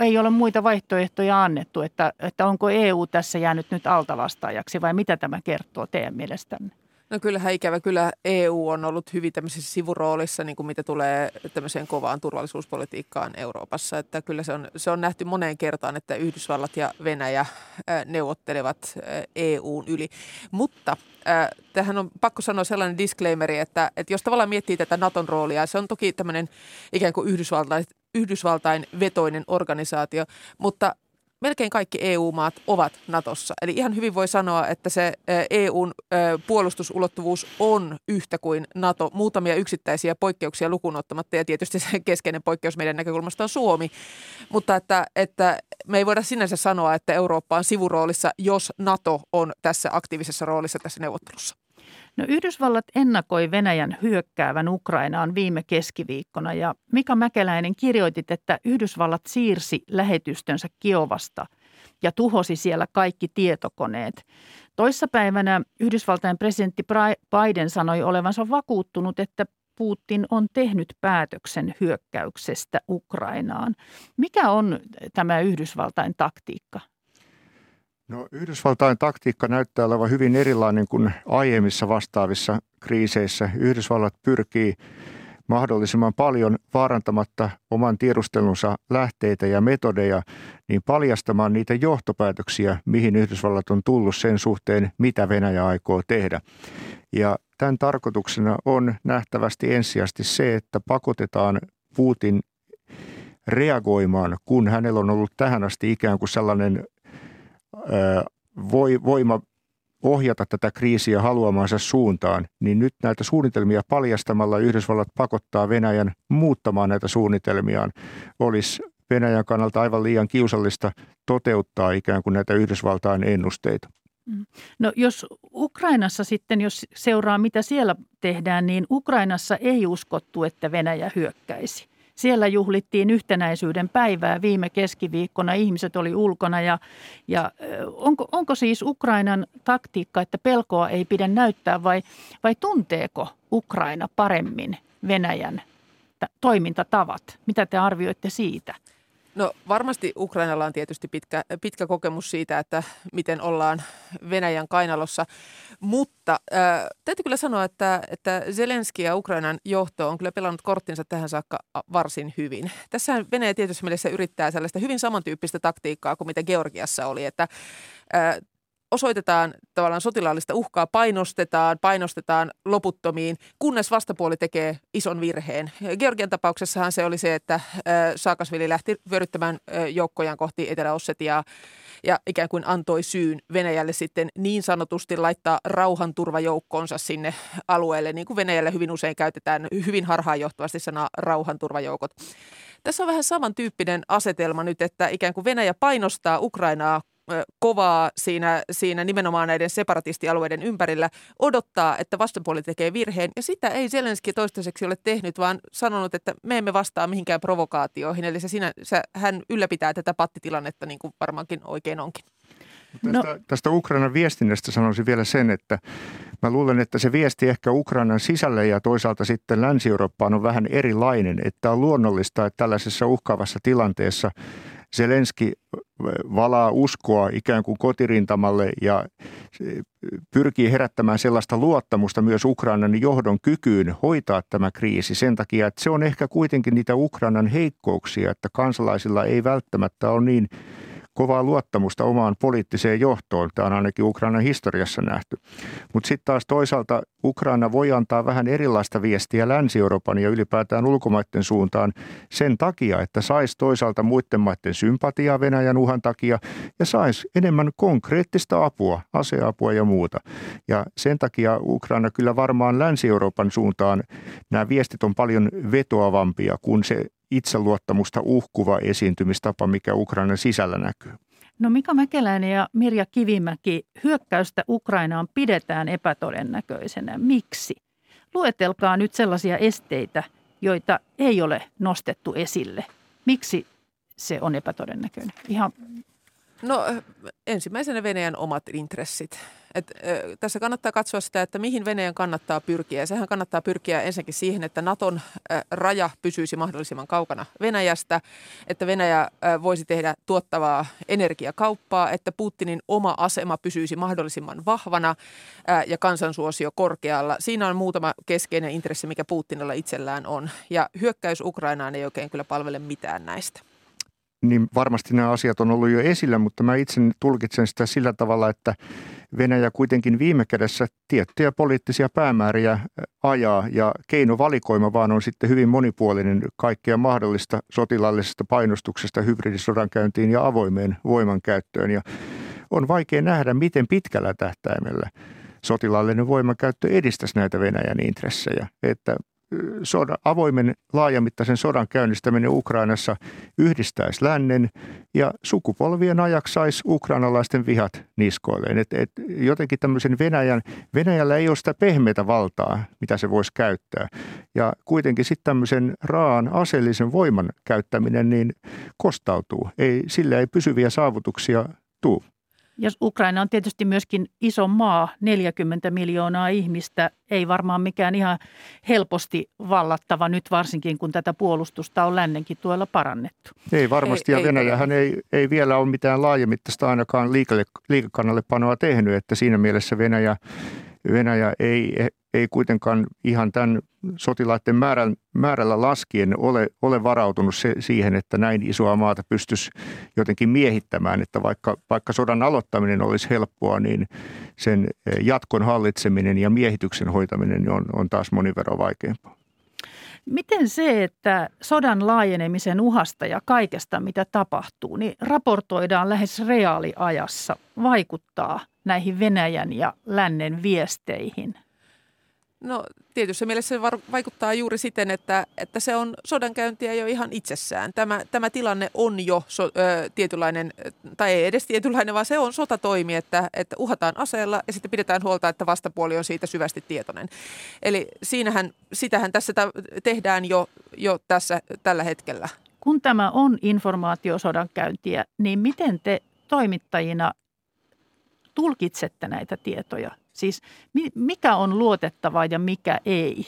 ei ole muita vaihtoehtoja annettu, että, että onko EU tässä jäänyt nyt altavastaajaksi vai mitä tämä kertoo teidän mielestänne? No kyllähän ikävä kyllä EU on ollut hyvin tämmöisessä sivuroolissa, niin kuin mitä tulee tämmöiseen kovaan turvallisuuspolitiikkaan Euroopassa. Että kyllä se on, se on nähty moneen kertaan, että Yhdysvallat ja Venäjä neuvottelevat EUn yli. Mutta äh, tähän on pakko sanoa sellainen disclaimeri, että, että jos tavallaan miettii tätä Naton roolia, se on toki tämmöinen ikään kuin Yhdysvaltain, Yhdysvaltain vetoinen organisaatio, mutta melkein kaikki EU-maat ovat Natossa. Eli ihan hyvin voi sanoa, että se EUn puolustusulottuvuus on yhtä kuin NATO, muutamia yksittäisiä poikkeuksia lukuun ottamatta, ja tietysti se keskeinen poikkeus meidän näkökulmasta on Suomi. Mutta että, että me ei voida sinänsä sanoa, että Eurooppa on sivuroolissa, jos NATO on tässä aktiivisessa roolissa tässä neuvottelussa. No Yhdysvallat ennakoi Venäjän hyökkäävän Ukrainaan viime keskiviikkona ja Mika Mäkeläinen kirjoitit, että Yhdysvallat siirsi lähetystönsä Kiovasta ja tuhosi siellä kaikki tietokoneet. Toissapäivänä Yhdysvaltain presidentti Biden sanoi olevansa vakuuttunut, että Putin on tehnyt päätöksen hyökkäyksestä Ukrainaan. Mikä on tämä Yhdysvaltain taktiikka? No Yhdysvaltain taktiikka näyttää olevan hyvin erilainen kuin aiemmissa vastaavissa kriiseissä. Yhdysvallat pyrkii mahdollisimman paljon vaarantamatta oman tiedustelunsa lähteitä ja metodeja, niin paljastamaan niitä johtopäätöksiä, mihin Yhdysvallat on tullut sen suhteen, mitä Venäjä aikoo tehdä. Ja tämän tarkoituksena on nähtävästi ensisijaisesti se, että pakotetaan Putin reagoimaan, kun hänellä on ollut tähän asti ikään kuin sellainen voi, voima ohjata tätä kriisiä haluamansa suuntaan, niin nyt näitä suunnitelmia paljastamalla Yhdysvallat pakottaa Venäjän muuttamaan näitä suunnitelmiaan. Olisi Venäjän kannalta aivan liian kiusallista toteuttaa ikään kuin näitä Yhdysvaltain ennusteita. Mm. No jos Ukrainassa sitten, jos seuraa mitä siellä tehdään, niin Ukrainassa ei uskottu, että Venäjä hyökkäisi. Siellä juhlittiin yhtenäisyyden päivää viime keskiviikkona. Ihmiset oli ulkona ja, ja onko, onko siis Ukrainan taktiikka, että pelkoa ei pidä näyttää vai, vai tunteeko Ukraina paremmin Venäjän toimintatavat? Mitä te arvioitte siitä? No varmasti Ukrainalla on tietysti pitkä, pitkä kokemus siitä, että miten ollaan Venäjän kainalossa, mutta äh, täytyy kyllä sanoa, että, että Zelenski ja Ukrainan johto on kyllä pelannut korttinsa tähän saakka varsin hyvin. Tässä Venäjä tietysti mielessä yrittää sellaista hyvin samantyyppistä taktiikkaa kuin mitä Georgiassa oli, että äh, osoitetaan tavallaan sotilaallista uhkaa, painostetaan, painostetaan loputtomiin, kunnes vastapuoli tekee ison virheen. Georgian tapauksessahan se oli se, että Saakasvili lähti vyöryttämään joukkojaan kohti Etelä-Ossetiaa ja ikään kuin antoi syyn Venäjälle sitten niin sanotusti laittaa rauhanturvajoukkonsa sinne alueelle, niin kuin Venäjällä hyvin usein käytetään hyvin harhaanjohtavasti sanaa rauhanturvajoukot. Tässä on vähän samantyyppinen asetelma nyt, että ikään kuin Venäjä painostaa Ukrainaa kovaa siinä, siinä nimenomaan näiden separatistialueiden ympärillä, odottaa, että vastapuoli tekee virheen. Ja sitä ei Zelenski toistaiseksi ole tehnyt, vaan sanonut, että me emme vastaa mihinkään provokaatioihin. Eli se sinä, se, hän ylläpitää tätä pattitilannetta niin kuin varmaankin oikein onkin. No. Tästä, tästä Ukrainan viestinnästä sanoisin vielä sen, että mä luulen, että se viesti ehkä Ukrainan sisälle ja toisaalta sitten Länsi-Eurooppaan on vähän erilainen, että on luonnollista, että tällaisessa uhkaavassa tilanteessa Zelenski valaa uskoa ikään kuin kotirintamalle ja pyrkii herättämään sellaista luottamusta myös Ukrainan johdon kykyyn hoitaa tämä kriisi. Sen takia, että se on ehkä kuitenkin niitä Ukrainan heikkouksia, että kansalaisilla ei välttämättä ole niin kovaa luottamusta omaan poliittiseen johtoon. Tämä on ainakin Ukrainan historiassa nähty. Mutta sitten taas toisaalta Ukraina voi antaa vähän erilaista viestiä Länsi-Euroopan ja ylipäätään ulkomaiden suuntaan sen takia, että saisi toisaalta muiden maiden sympatiaa Venäjän uhan takia ja saisi enemmän konkreettista apua, aseapua ja muuta. Ja sen takia Ukraina kyllä varmaan Länsi-Euroopan suuntaan nämä viestit on paljon vetoavampia kuin se itseluottamusta uhkuva esiintymistapa, mikä Ukrainan sisällä näkyy. No Mika Mäkeläinen ja Mirja Kivimäki, hyökkäystä Ukrainaan pidetään epätodennäköisenä. Miksi? Luetelkaa nyt sellaisia esteitä, joita ei ole nostettu esille. Miksi se on epätodennäköinen? Ihan No ensimmäisenä Venäjän omat intressit. Et, ö, tässä kannattaa katsoa sitä, että mihin Venäjän kannattaa pyrkiä. Ja sehän kannattaa pyrkiä ensinnäkin siihen, että Naton ö, raja pysyisi mahdollisimman kaukana Venäjästä, että Venäjä ö, voisi tehdä tuottavaa energiakauppaa, että Putinin oma asema pysyisi mahdollisimman vahvana ö, ja kansansuosio korkealla. Siinä on muutama keskeinen intressi, mikä Putinilla itsellään on. Ja hyökkäys Ukrainaan ei oikein kyllä palvele mitään näistä niin varmasti nämä asiat on ollut jo esillä, mutta mä itse tulkitsen sitä sillä tavalla, että Venäjä kuitenkin viime kädessä tiettyjä poliittisia päämääriä ajaa ja keinovalikoima vaan on sitten hyvin monipuolinen kaikkea mahdollista sotilaallisesta painostuksesta hybridisodankäyntiin ja avoimeen voimankäyttöön. Ja on vaikea nähdä, miten pitkällä tähtäimellä sotilaallinen voimankäyttö edistäisi näitä Venäjän intressejä. Että sodan, avoimen laajamittaisen sodan käynnistäminen Ukrainassa yhdistäisi lännen ja sukupolvien ajaksi saisi ukrainalaisten vihat niskoilleen. Et, et jotenkin tämmöisen Venäjän, Venäjällä ei ole sitä pehmeitä valtaa, mitä se voisi käyttää. Ja kuitenkin sitten tämmöisen raan aseellisen voiman käyttäminen niin kostautuu. Ei, sillä ei pysyviä saavutuksia tule. Ja Ukraina on tietysti myöskin iso maa, 40 miljoonaa ihmistä, ei varmaan mikään ihan helposti vallattava nyt varsinkin, kun tätä puolustusta on lännenkin tuolla parannettu. Ei varmasti, ei, ja Venäjähän ei, ei, ei vielä ole mitään laajamittaista ainakaan liikalle, liikakannallepanoa tehnyt, että siinä mielessä Venäjä, Venäjä ei, ei kuitenkaan ihan tämän sotilaiden määrän, määrällä laskien ole, ole varautunut se, siihen, että näin isoa maata pystyisi jotenkin miehittämään. Että vaikka, vaikka sodan aloittaminen olisi helppoa, niin sen jatkon hallitseminen ja miehityksen hoitaminen on, on taas monin verran vaikeampaa. Miten se, että sodan laajenemisen uhasta ja kaikesta, mitä tapahtuu, niin raportoidaan lähes reaaliajassa, vaikuttaa näihin Venäjän ja lännen viesteihin – No tietyssä mielessä se vaikuttaa juuri siten, että, että se on sodankäyntiä jo ihan itsessään. Tämä, tämä tilanne on jo so, ö, tietynlainen, tai ei edes tietynlainen, vaan se on sotatoimi, että, että uhataan aseella ja sitten pidetään huolta, että vastapuoli on siitä syvästi tietoinen. Eli siinähän, sitähän tässä tehdään jo, jo tässä tällä hetkellä. Kun tämä on informaatiosodankäyntiä, niin miten te toimittajina tulkitsette näitä tietoja? Siis mikä on luotettavaa ja mikä ei?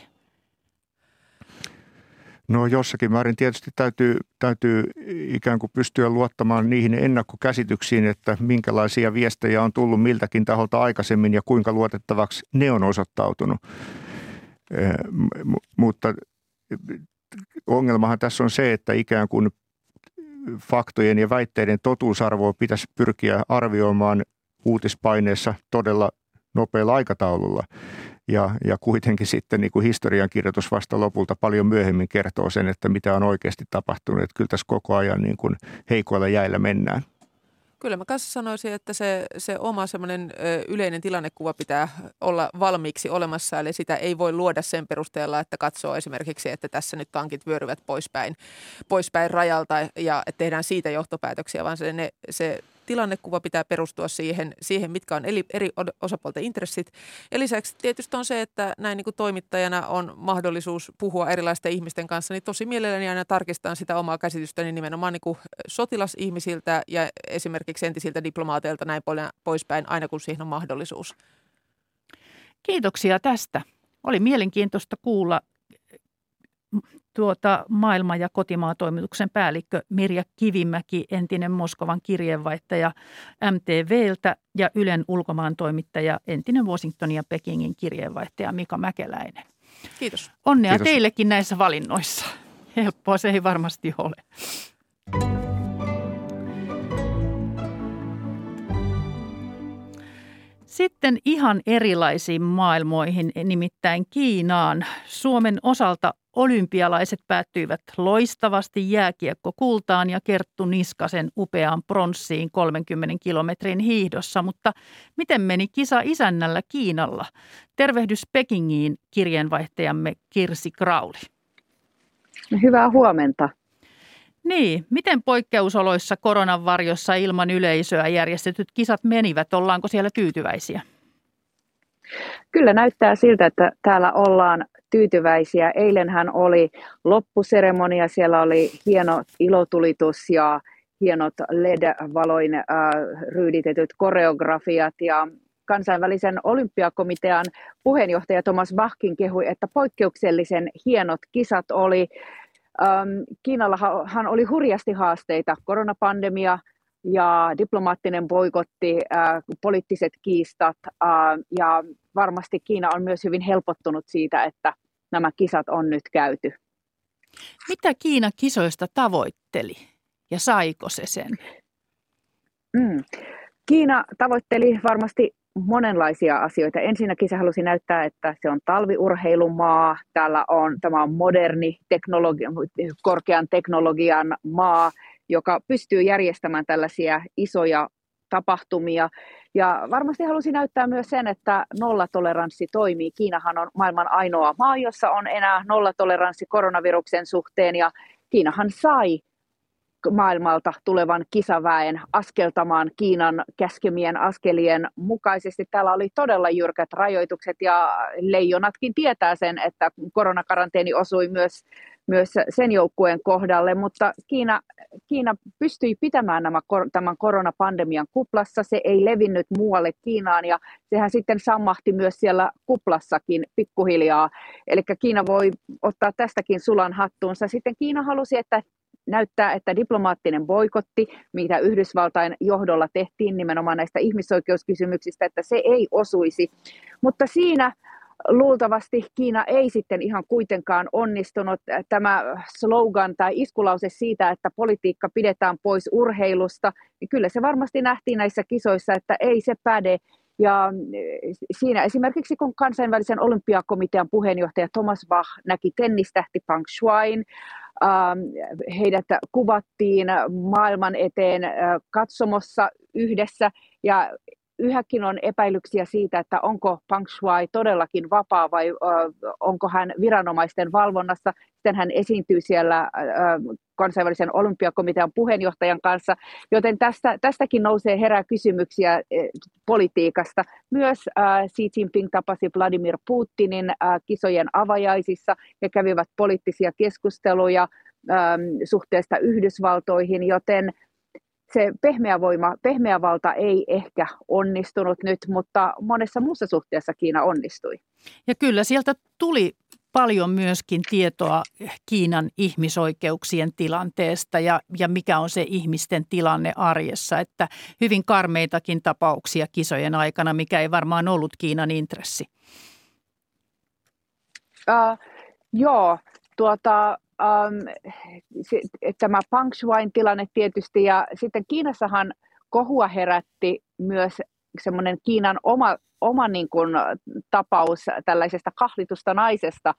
No jossakin määrin tietysti täytyy, täytyy ikään kuin pystyä luottamaan niihin ennakkokäsityksiin, että minkälaisia viestejä on tullut miltäkin taholta aikaisemmin ja kuinka luotettavaksi ne on osoittautunut. Eh, mutta ongelmahan tässä on se, että ikään kuin faktojen ja väitteiden totuusarvoa pitäisi pyrkiä arvioimaan uutispaineessa todella nopealla aikataululla. Ja, ja kuitenkin sitten niin kuin historiankirjoitus vasta lopulta paljon myöhemmin kertoo sen, että mitä on oikeasti tapahtunut. Että kyllä tässä koko ajan niin kuin heikoilla jäillä mennään. Kyllä mä kanssa sanoisin, että se, se oma semmoinen yleinen tilannekuva pitää olla valmiiksi olemassa, eli sitä ei voi luoda sen perusteella, että katsoo esimerkiksi, että tässä nyt tankit vyöryvät poispäin, poispäin rajalta ja tehdään siitä johtopäätöksiä, vaan se, ne, se tilannekuva pitää perustua siihen, siihen mitkä on eri, eri osapuolten intressit. Ja lisäksi tietysti on se, että näin niin kuin toimittajana on mahdollisuus puhua erilaisten ihmisten kanssa, niin tosi mielelläni aina tarkistan sitä omaa käsitystäni niin nimenomaan niin kuin sotilasihmisiltä ja esimerkiksi entisiltä diplomaateilta näin poispäin, aina kun siihen on mahdollisuus. Kiitoksia tästä. Oli mielenkiintoista kuulla tuota maailma- ja kotimaatoimituksen päällikkö Mirja Kivimäki, entinen Moskovan kirjeenvaihtaja MTVltä ja Ylen ulkomaan toimittaja, entinen Washingtonin ja Pekingin kirjeenvaihtaja Mika Mäkeläinen. Kiitos. Onnea Kiitos. teillekin näissä valinnoissa. Helppoa se ei varmasti ole. Sitten ihan erilaisiin maailmoihin, nimittäin Kiinaan. Suomen osalta olympialaiset päättyivät loistavasti jääkiekko kultaan ja Kerttu Niskasen upeaan pronssiin 30 kilometrin hiihdossa, mutta miten meni kisa isännällä Kiinalla? Tervehdys Pekingiin kirjeenvaihtajamme Kirsi Krauli. Hyvää huomenta. Niin, miten poikkeusoloissa koronan varjossa ilman yleisöä järjestetyt kisat menivät? Ollaanko siellä tyytyväisiä? Kyllä näyttää siltä, että täällä ollaan tyytyväisiä. Eilenhän oli loppuseremonia, siellä oli hieno ilotulitus ja hienot LED-valoin äh, ryyditetyt koreografiat ja kansainvälisen olympiakomitean puheenjohtaja Thomas Bachkin kehui, että poikkeuksellisen hienot kisat oli. Ähm, Kiinallahan oli hurjasti haasteita, koronapandemia ja diplomaattinen boikotti, äh, poliittiset kiistat äh, ja varmasti Kiina on myös hyvin helpottunut siitä, että nämä kisat on nyt käyty. Mitä Kiina kisoista tavoitteli ja saiko se sen? Mm. Kiina tavoitteli varmasti monenlaisia asioita. Ensinnäkin se halusi näyttää, että se on talviurheilumaa. Täällä on, tämä on moderni teknologi- korkean teknologian maa, joka pystyy järjestämään tällaisia isoja tapahtumia. Ja varmasti halusin näyttää myös sen, että nollatoleranssi toimii. Kiinahan on maailman ainoa maa, jossa on enää nollatoleranssi koronaviruksen suhteen ja Kiinahan sai maailmalta tulevan kisaväen askeltamaan Kiinan käskemien askelien mukaisesti. Täällä oli todella jyrkät rajoitukset ja leijonatkin tietää sen, että koronakaranteeni osui myös, myös sen joukkueen kohdalle, mutta Kiina, Kiina pystyi pitämään nämä, tämän koronapandemian kuplassa. Se ei levinnyt muualle Kiinaan ja sehän sitten sammahti myös siellä kuplassakin pikkuhiljaa. Eli Kiina voi ottaa tästäkin sulan hattuunsa. Sitten Kiina halusi, että näyttää, että diplomaattinen boikotti, mitä Yhdysvaltain johdolla tehtiin nimenomaan näistä ihmisoikeuskysymyksistä, että se ei osuisi. Mutta siinä luultavasti Kiina ei sitten ihan kuitenkaan onnistunut. Tämä slogan tai iskulause siitä, että politiikka pidetään pois urheilusta, niin kyllä se varmasti nähtiin näissä kisoissa, että ei se päde. Ja siinä esimerkiksi kun kansainvälisen olympiakomitean puheenjohtaja Thomas Bach näki tennistähti Pang Shuain, heidät kuvattiin maailman eteen äh, katsomossa yhdessä. Ja yhäkin on epäilyksiä siitä, että onko Pang Shuai todellakin vapaa vai onko hän viranomaisten valvonnassa. Sitten hän esiintyy siellä kansainvälisen olympiakomitean puheenjohtajan kanssa, joten tästä, tästäkin nousee herää kysymyksiä politiikasta. Myös Xi Jinping tapasi Vladimir Putinin kisojen avajaisissa ja kävivät poliittisia keskusteluja suhteesta Yhdysvaltoihin, joten se pehmeä voima, pehmeä valta ei ehkä onnistunut nyt, mutta monessa muussa suhteessa Kiina onnistui. Ja kyllä sieltä tuli paljon myöskin tietoa Kiinan ihmisoikeuksien tilanteesta ja, ja mikä on se ihmisten tilanne arjessa. Että hyvin karmeitakin tapauksia kisojen aikana, mikä ei varmaan ollut Kiinan intressi. Uh, joo, tuota, um, se, tämä Pang tilanne tietysti, ja sitten Kiinassahan kohua herätti myös semmoinen Kiinan oma, oma niin kuin, tapaus tällaisesta kahlitusta naisesta,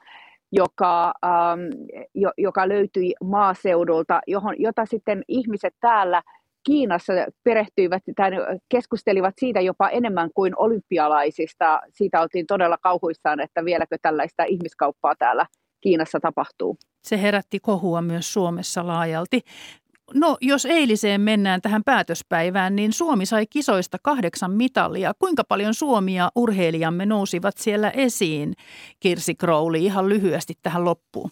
joka, um, jo, joka löytyi maaseudulta, johon, jota sitten ihmiset täällä Kiinassa perehtyivät tai keskustelivat siitä jopa enemmän kuin olympialaisista. Siitä oltiin todella kauhuissaan, että vieläkö tällaista ihmiskauppaa täällä Kiinassa tapahtuu. Se herätti kohua myös Suomessa laajalti. No, jos eiliseen mennään tähän päätöspäivään, niin Suomi sai kisoista kahdeksan mitalia. Kuinka paljon Suomi ja urheilijamme nousivat siellä esiin? Kirsi Crowley ihan lyhyesti tähän loppuun.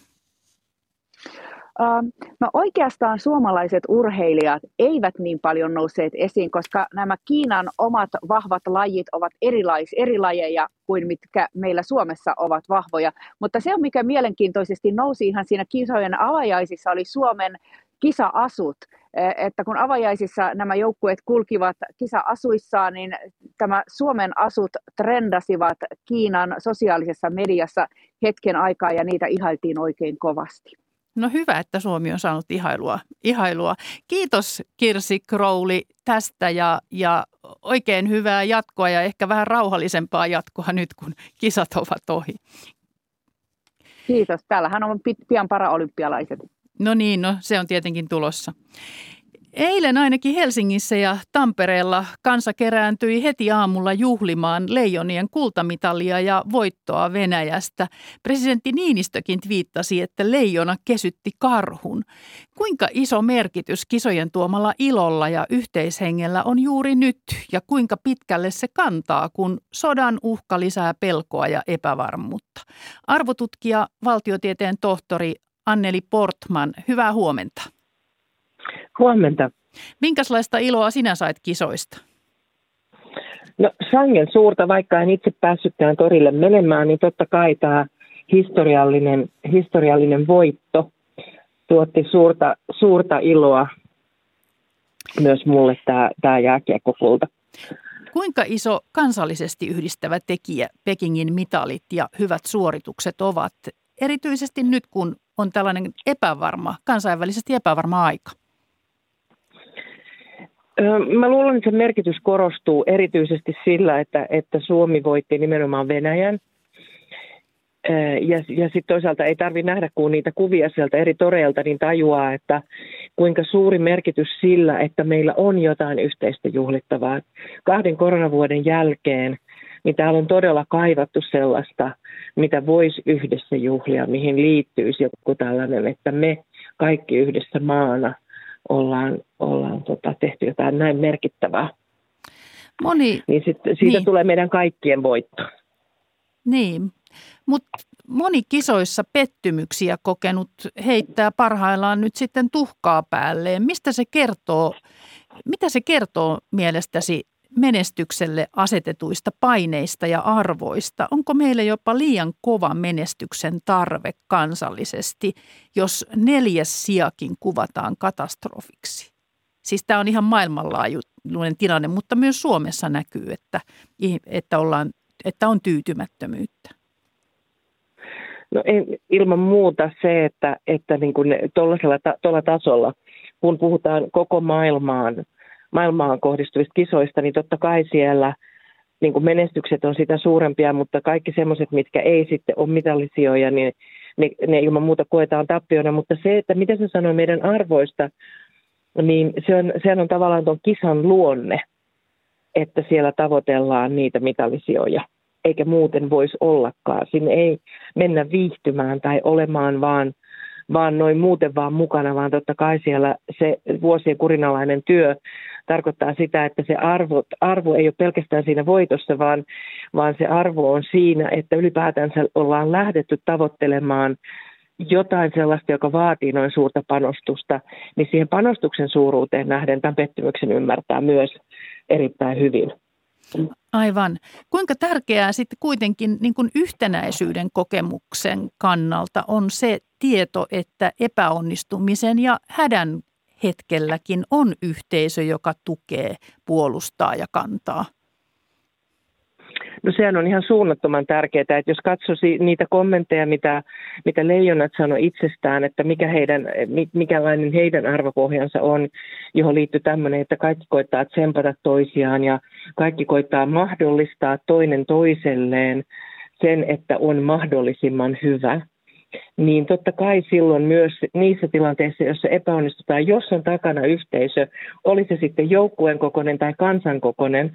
No oikeastaan suomalaiset urheilijat eivät niin paljon nousseet esiin, koska nämä Kiinan omat vahvat lajit ovat erilais, eri lajeja kuin mitkä meillä Suomessa ovat vahvoja. Mutta se, mikä mielenkiintoisesti nousi ihan siinä kisojen avajaisissa, oli Suomen kisaasut. Että kun avajaisissa nämä joukkueet kulkivat kisaasuissaan, niin tämä Suomen asut trendasivat Kiinan sosiaalisessa mediassa hetken aikaa ja niitä ihailtiin oikein kovasti. No hyvä, että Suomi on saanut ihailua. ihailua. Kiitos Kirsi Crowley tästä ja, ja oikein hyvää jatkoa ja ehkä vähän rauhallisempaa jatkoa nyt, kun kisat ovat ohi. Kiitos. Täällähän on pian paraolympialaiset. No niin, no se on tietenkin tulossa. Eilen ainakin Helsingissä ja Tampereella kansa kerääntyi heti aamulla juhlimaan leijonien kultamitalia ja voittoa Venäjästä. Presidentti Niinistökin twiittasi, että leijona kesytti karhun. Kuinka iso merkitys kisojen tuomalla ilolla ja yhteishengellä on juuri nyt ja kuinka pitkälle se kantaa, kun sodan uhka lisää pelkoa ja epävarmuutta? Arvotutkija, valtiotieteen tohtori Anneli Portman, hyvää huomenta. Huomenta. Minkälaista iloa sinä sait kisoista? No sangen suurta, vaikka en itse päässytkään torille menemään, niin totta kai tämä historiallinen, historiallinen voitto tuotti suurta, suurta iloa myös mulle tämä, tämä jääkiekkokulta. Kuinka iso kansallisesti yhdistävä tekijä Pekingin mitalit ja hyvät suoritukset ovat, erityisesti nyt kun on tällainen epävarma, kansainvälisesti epävarma aika? Mä luulen, että se merkitys korostuu erityisesti sillä, että, että Suomi voitti nimenomaan Venäjän. Ja, ja sitten toisaalta ei tarvitse nähdä, kun niitä kuvia sieltä eri toreilta, niin tajuaa, että kuinka suuri merkitys sillä, että meillä on jotain yhteistä juhlittavaa. Kahden koronavuoden jälkeen, niin täällä on todella kaivattu sellaista, mitä voisi yhdessä juhlia, mihin liittyisi joku tällainen, että me kaikki yhdessä maana – ollaan, ollaan tota, tehty jotain näin merkittävää. Moni, niin sit, siitä niin. tulee meidän kaikkien voitto. Niin, mutta moni kisoissa pettymyksiä kokenut heittää parhaillaan nyt sitten tuhkaa päälleen. Mistä se kertoo, mitä se kertoo mielestäsi menestykselle asetetuista paineista ja arvoista? Onko meillä jopa liian kova menestyksen tarve kansallisesti, jos neljäs sijakin kuvataan katastrofiksi? Siis tämä on ihan maailmanlaajuinen tilanne, mutta myös Suomessa näkyy, että, että, ollaan, että on tyytymättömyyttä. No en, ilman muuta se, että, että niin kuin tuolla tasolla, kun puhutaan koko maailmaan – maailmaan kohdistuvista kisoista, niin totta kai siellä niin kuin menestykset on sitä suurempia, mutta kaikki semmoiset, mitkä ei sitten ole mitallisijoja, niin ne, ne ilman muuta koetaan tappiona. Mutta se, että mitä se sanoo meidän arvoista, niin se on, sehän on tavallaan tuon kisan luonne, että siellä tavoitellaan niitä mitallisijoja, eikä muuten voisi ollakaan. Sinne ei mennä viihtymään tai olemaan vaan – vaan noin muuten vaan mukana, vaan totta kai siellä se vuosien kurinalainen työ tarkoittaa sitä, että se arvo, arvo ei ole pelkästään siinä voitossa, vaan, vaan se arvo on siinä, että ylipäätänsä ollaan lähdetty tavoittelemaan jotain sellaista, joka vaatii noin suurta panostusta, niin siihen panostuksen suuruuteen nähden tämän pettymyksen ymmärtää myös erittäin hyvin. Aivan. Kuinka tärkeää sitten kuitenkin niin kuin yhtenäisyyden kokemuksen kannalta on se tieto, että epäonnistumisen ja hädän hetkelläkin on yhteisö, joka tukee, puolustaa ja kantaa? No sehän on ihan suunnattoman tärkeää, että jos katsoisi niitä kommentteja, mitä, mitä leijonat sanoi itsestään, että mikä heidän, mikälainen heidän arvopohjansa on, johon liittyy tämmöinen, että kaikki koittaa tsempata toisiaan ja kaikki koittaa mahdollistaa toinen toiselleen sen, että on mahdollisimman hyvä – niin totta kai silloin myös niissä tilanteissa, joissa epäonnistutaan, jos on takana yhteisö, oli se sitten joukkueen kokoinen tai kansan kokoinen,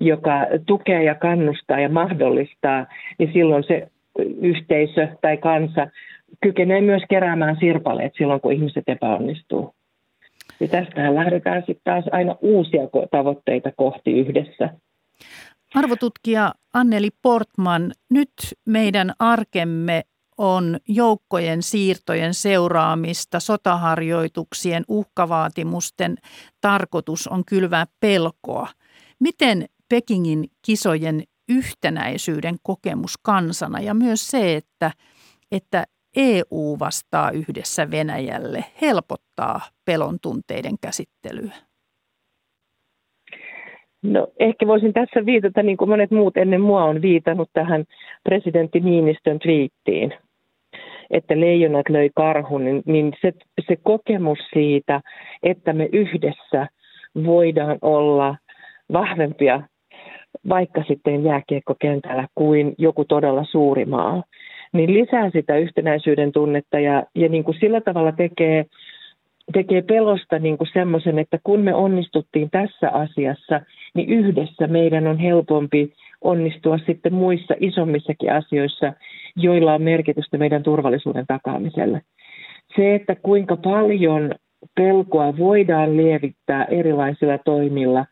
joka tukee ja kannustaa ja mahdollistaa, niin silloin se yhteisö tai kansa kykenee myös keräämään sirpaleet silloin, kun ihmiset epäonnistuu. Ja tästähän lähdetään sitten taas aina uusia tavoitteita kohti yhdessä. Arvotutkija Anneli Portman, nyt meidän arkemme on joukkojen siirtojen seuraamista, sotaharjoituksien uhkavaatimusten tarkoitus on kylvää pelkoa. Miten Pekingin kisojen yhtenäisyyden kokemus kansana ja myös se, että, että EU vastaa yhdessä Venäjälle, helpottaa pelon tunteiden käsittelyä? No ehkä voisin tässä viitata, niin kuin monet muut ennen mua on viitannut tähän presidentti Niinistön twiittiin että leijonat löi karhun, niin, niin se, se kokemus siitä, että me yhdessä voidaan olla vahvempia vaikka sitten jääkiekkokentällä kuin joku todella suuri maa, niin lisää sitä yhtenäisyyden tunnetta ja, ja niin kuin sillä tavalla tekee, tekee pelosta niin kuin semmoisen, että kun me onnistuttiin tässä asiassa, niin yhdessä meidän on helpompi onnistua sitten muissa isommissakin asioissa, joilla on merkitystä meidän turvallisuuden takaamiselle. Se, että kuinka paljon pelkoa voidaan lievittää erilaisilla toimilla,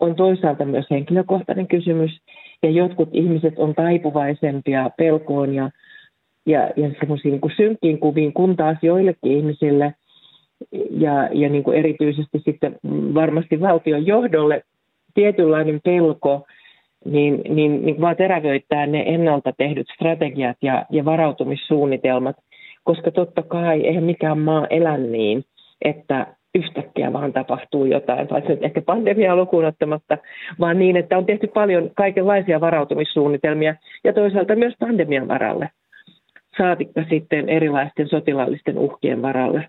on toisaalta myös henkilökohtainen kysymys. Ja jotkut ihmiset on taipuvaisempia pelkoon ja, ja, ja semmoisiin niin synkkiin kuviin, kun taas joillekin ihmisille ja, ja niin kuin erityisesti sitten varmasti valtion johdolle tietynlainen pelko, niin, niin, niin vaan terävöittää ne ennalta tehdyt strategiat ja, ja varautumissuunnitelmat, koska totta kai eihän mikään maa elä niin, että yhtäkkiä vaan tapahtuu jotain, paitsi nyt ehkä pandemiaa lukuun ottamatta, vaan niin, että on tehty paljon kaikenlaisia varautumissuunnitelmia ja toisaalta myös pandemian varalle, saatikka sitten erilaisten sotilaallisten uhkien varalle.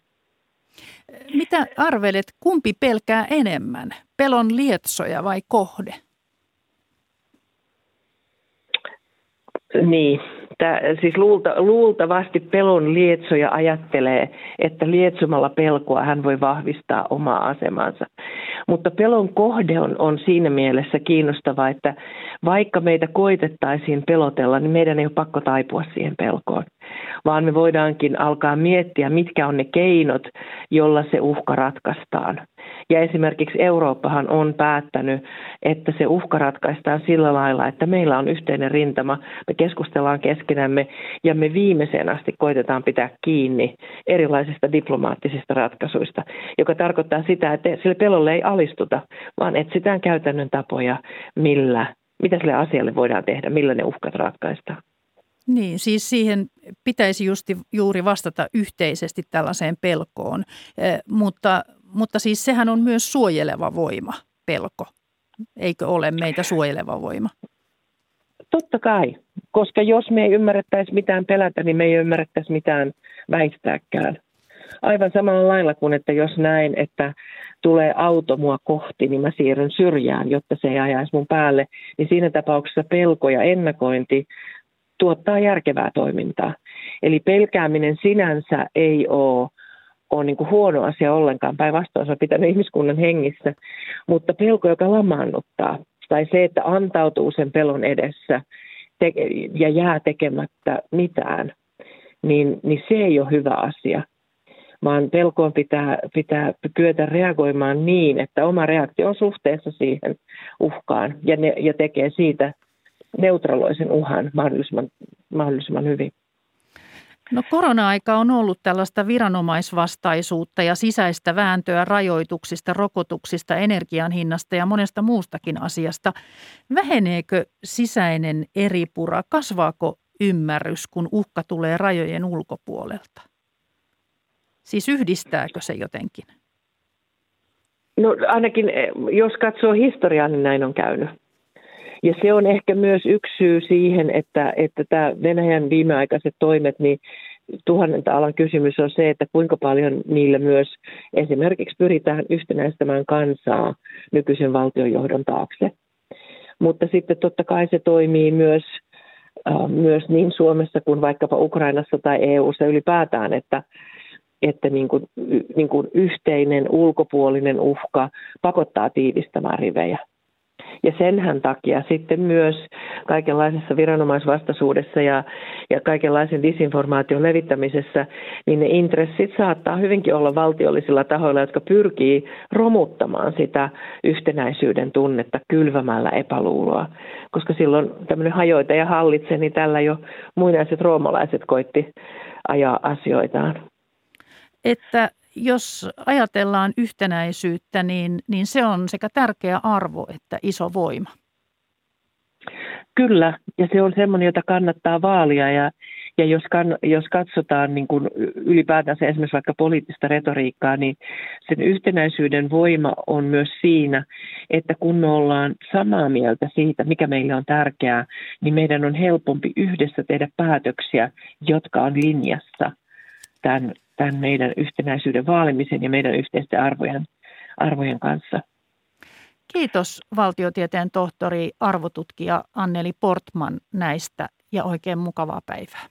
Mitä arvelet, kumpi pelkää enemmän, pelon lietsoja vai kohde? Niin, Tää, siis luulta, luultavasti pelon lietsoja ajattelee, että lietsomalla pelkoa hän voi vahvistaa omaa asemansa. Mutta pelon kohde on, on siinä mielessä kiinnostava, että vaikka meitä koitettaisiin pelotella, niin meidän ei ole pakko taipua siihen pelkoon, vaan me voidaankin alkaa miettiä, mitkä on ne keinot, jolla se uhka ratkaistaan. Ja esimerkiksi Eurooppahan on päättänyt, että se uhka ratkaistaan sillä lailla, että meillä on yhteinen rintama, me keskustellaan keskenämme ja me viimeiseen asti koitetaan pitää kiinni erilaisista diplomaattisista ratkaisuista, joka tarkoittaa sitä, että sille pelolle ei alistuta, vaan etsitään käytännön tapoja, millä, mitä sille asialle voidaan tehdä, millä ne uhkat ratkaistaan. Niin, siis siihen pitäisi justi, juuri vastata yhteisesti tällaiseen pelkoon, eh, mutta, mutta siis sehän on myös suojeleva voima, pelko. Eikö ole meitä suojeleva voima? Totta kai, koska jos me ei ymmärrettäisi mitään pelätä, niin me ei ymmärrettäisi mitään väistääkään. Aivan samalla lailla kuin, että jos näin, että tulee auto mua kohti, niin mä siirryn syrjään, jotta se ei ajaisi mun päälle, niin siinä tapauksessa pelko ja ennakointi tuottaa järkevää toimintaa. Eli pelkääminen sinänsä ei ole ole niin kuin huono asia ollenkaan. Päinvastoin se on pitänyt ihmiskunnan hengissä. Mutta pelko, joka lamaannuttaa, tai se, että antautuu sen pelon edessä ja jää tekemättä mitään, niin, niin se ei ole hyvä asia. Vaan pelkoon pitää, pitää kyetä reagoimaan niin, että oma reaktio on suhteessa siihen uhkaan ja, ne, ja tekee siitä neutraloisen uhan mahdollisimman, mahdollisimman hyvin. No korona-aika on ollut tällaista viranomaisvastaisuutta ja sisäistä vääntöä rajoituksista, rokotuksista, energian hinnasta ja monesta muustakin asiasta. Väheneekö sisäinen eripura? Kasvaako ymmärrys, kun uhka tulee rajojen ulkopuolelta? Siis yhdistääkö se jotenkin? No ainakin eh, jos katsoo historiaa, niin näin on käynyt. Ja se on ehkä myös yksi syy siihen, että, että tämä Venäjän viimeaikaiset toimet, niin tuhannenta alan kysymys on se, että kuinka paljon niillä myös esimerkiksi pyritään yhtenäistämään kansaa nykyisen valtionjohdon taakse. Mutta sitten totta kai se toimii myös, äh, myös niin Suomessa kuin vaikkapa Ukrainassa tai EU:ssa ylipäätään, että, että niin kuin, niin kuin yhteinen ulkopuolinen uhka pakottaa tiivistämään rivejä. Ja senhän takia sitten myös kaikenlaisessa viranomaisvastaisuudessa ja, ja kaikenlaisen disinformaation levittämisessä, niin ne intressit saattaa hyvinkin olla valtiollisilla tahoilla, jotka pyrkii romuttamaan sitä yhtenäisyyden tunnetta kylvämällä epäluuloa. Koska silloin tämmöinen hajoita ja hallitse, niin tällä jo muinaiset roomalaiset koitti ajaa asioitaan. Että jos ajatellaan yhtenäisyyttä, niin, niin se on sekä tärkeä arvo että iso voima. Kyllä, ja se on semmoinen, jota kannattaa vaalia. Ja, ja jos, kann, jos katsotaan niin kuin ylipäätänsä esimerkiksi vaikka poliittista retoriikkaa, niin sen yhtenäisyyden voima on myös siinä, että kun me ollaan samaa mieltä siitä, mikä meille on tärkeää, niin meidän on helpompi yhdessä tehdä päätöksiä, jotka on linjassa tämän tämän meidän yhtenäisyyden vaalimisen ja meidän yhteisten arvojen, arvojen kanssa. Kiitos valtiotieteen tohtori, arvotutkija Anneli Portman näistä ja oikein mukavaa päivää.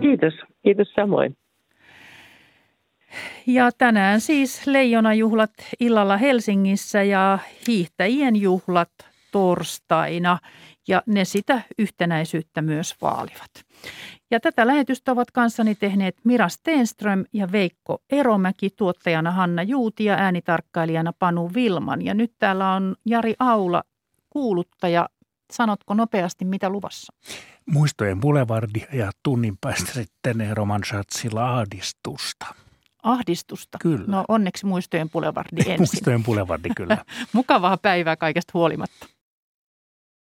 Kiitos, kiitos samoin. Ja tänään siis leijonajuhlat illalla Helsingissä ja hiihtäjien juhlat torstaina ja ne sitä yhtenäisyyttä myös vaalivat. Ja tätä lähetystä ovat kanssani tehneet Mira Stenström ja Veikko Eromäki, tuottajana Hanna Juuti ja äänitarkkailijana Panu Vilman. Ja nyt täällä on Jari Aula, kuuluttaja. Sanotko nopeasti, mitä luvassa? Muistojen Boulevardi ja tunnin päästä sitten Roman Schatzilla ahdistusta. Ahdistusta? Kyllä. No onneksi Muistojen Boulevardi ensin. Muistojen Boulevardi, kyllä. Mukavaa päivää kaikesta huolimatta.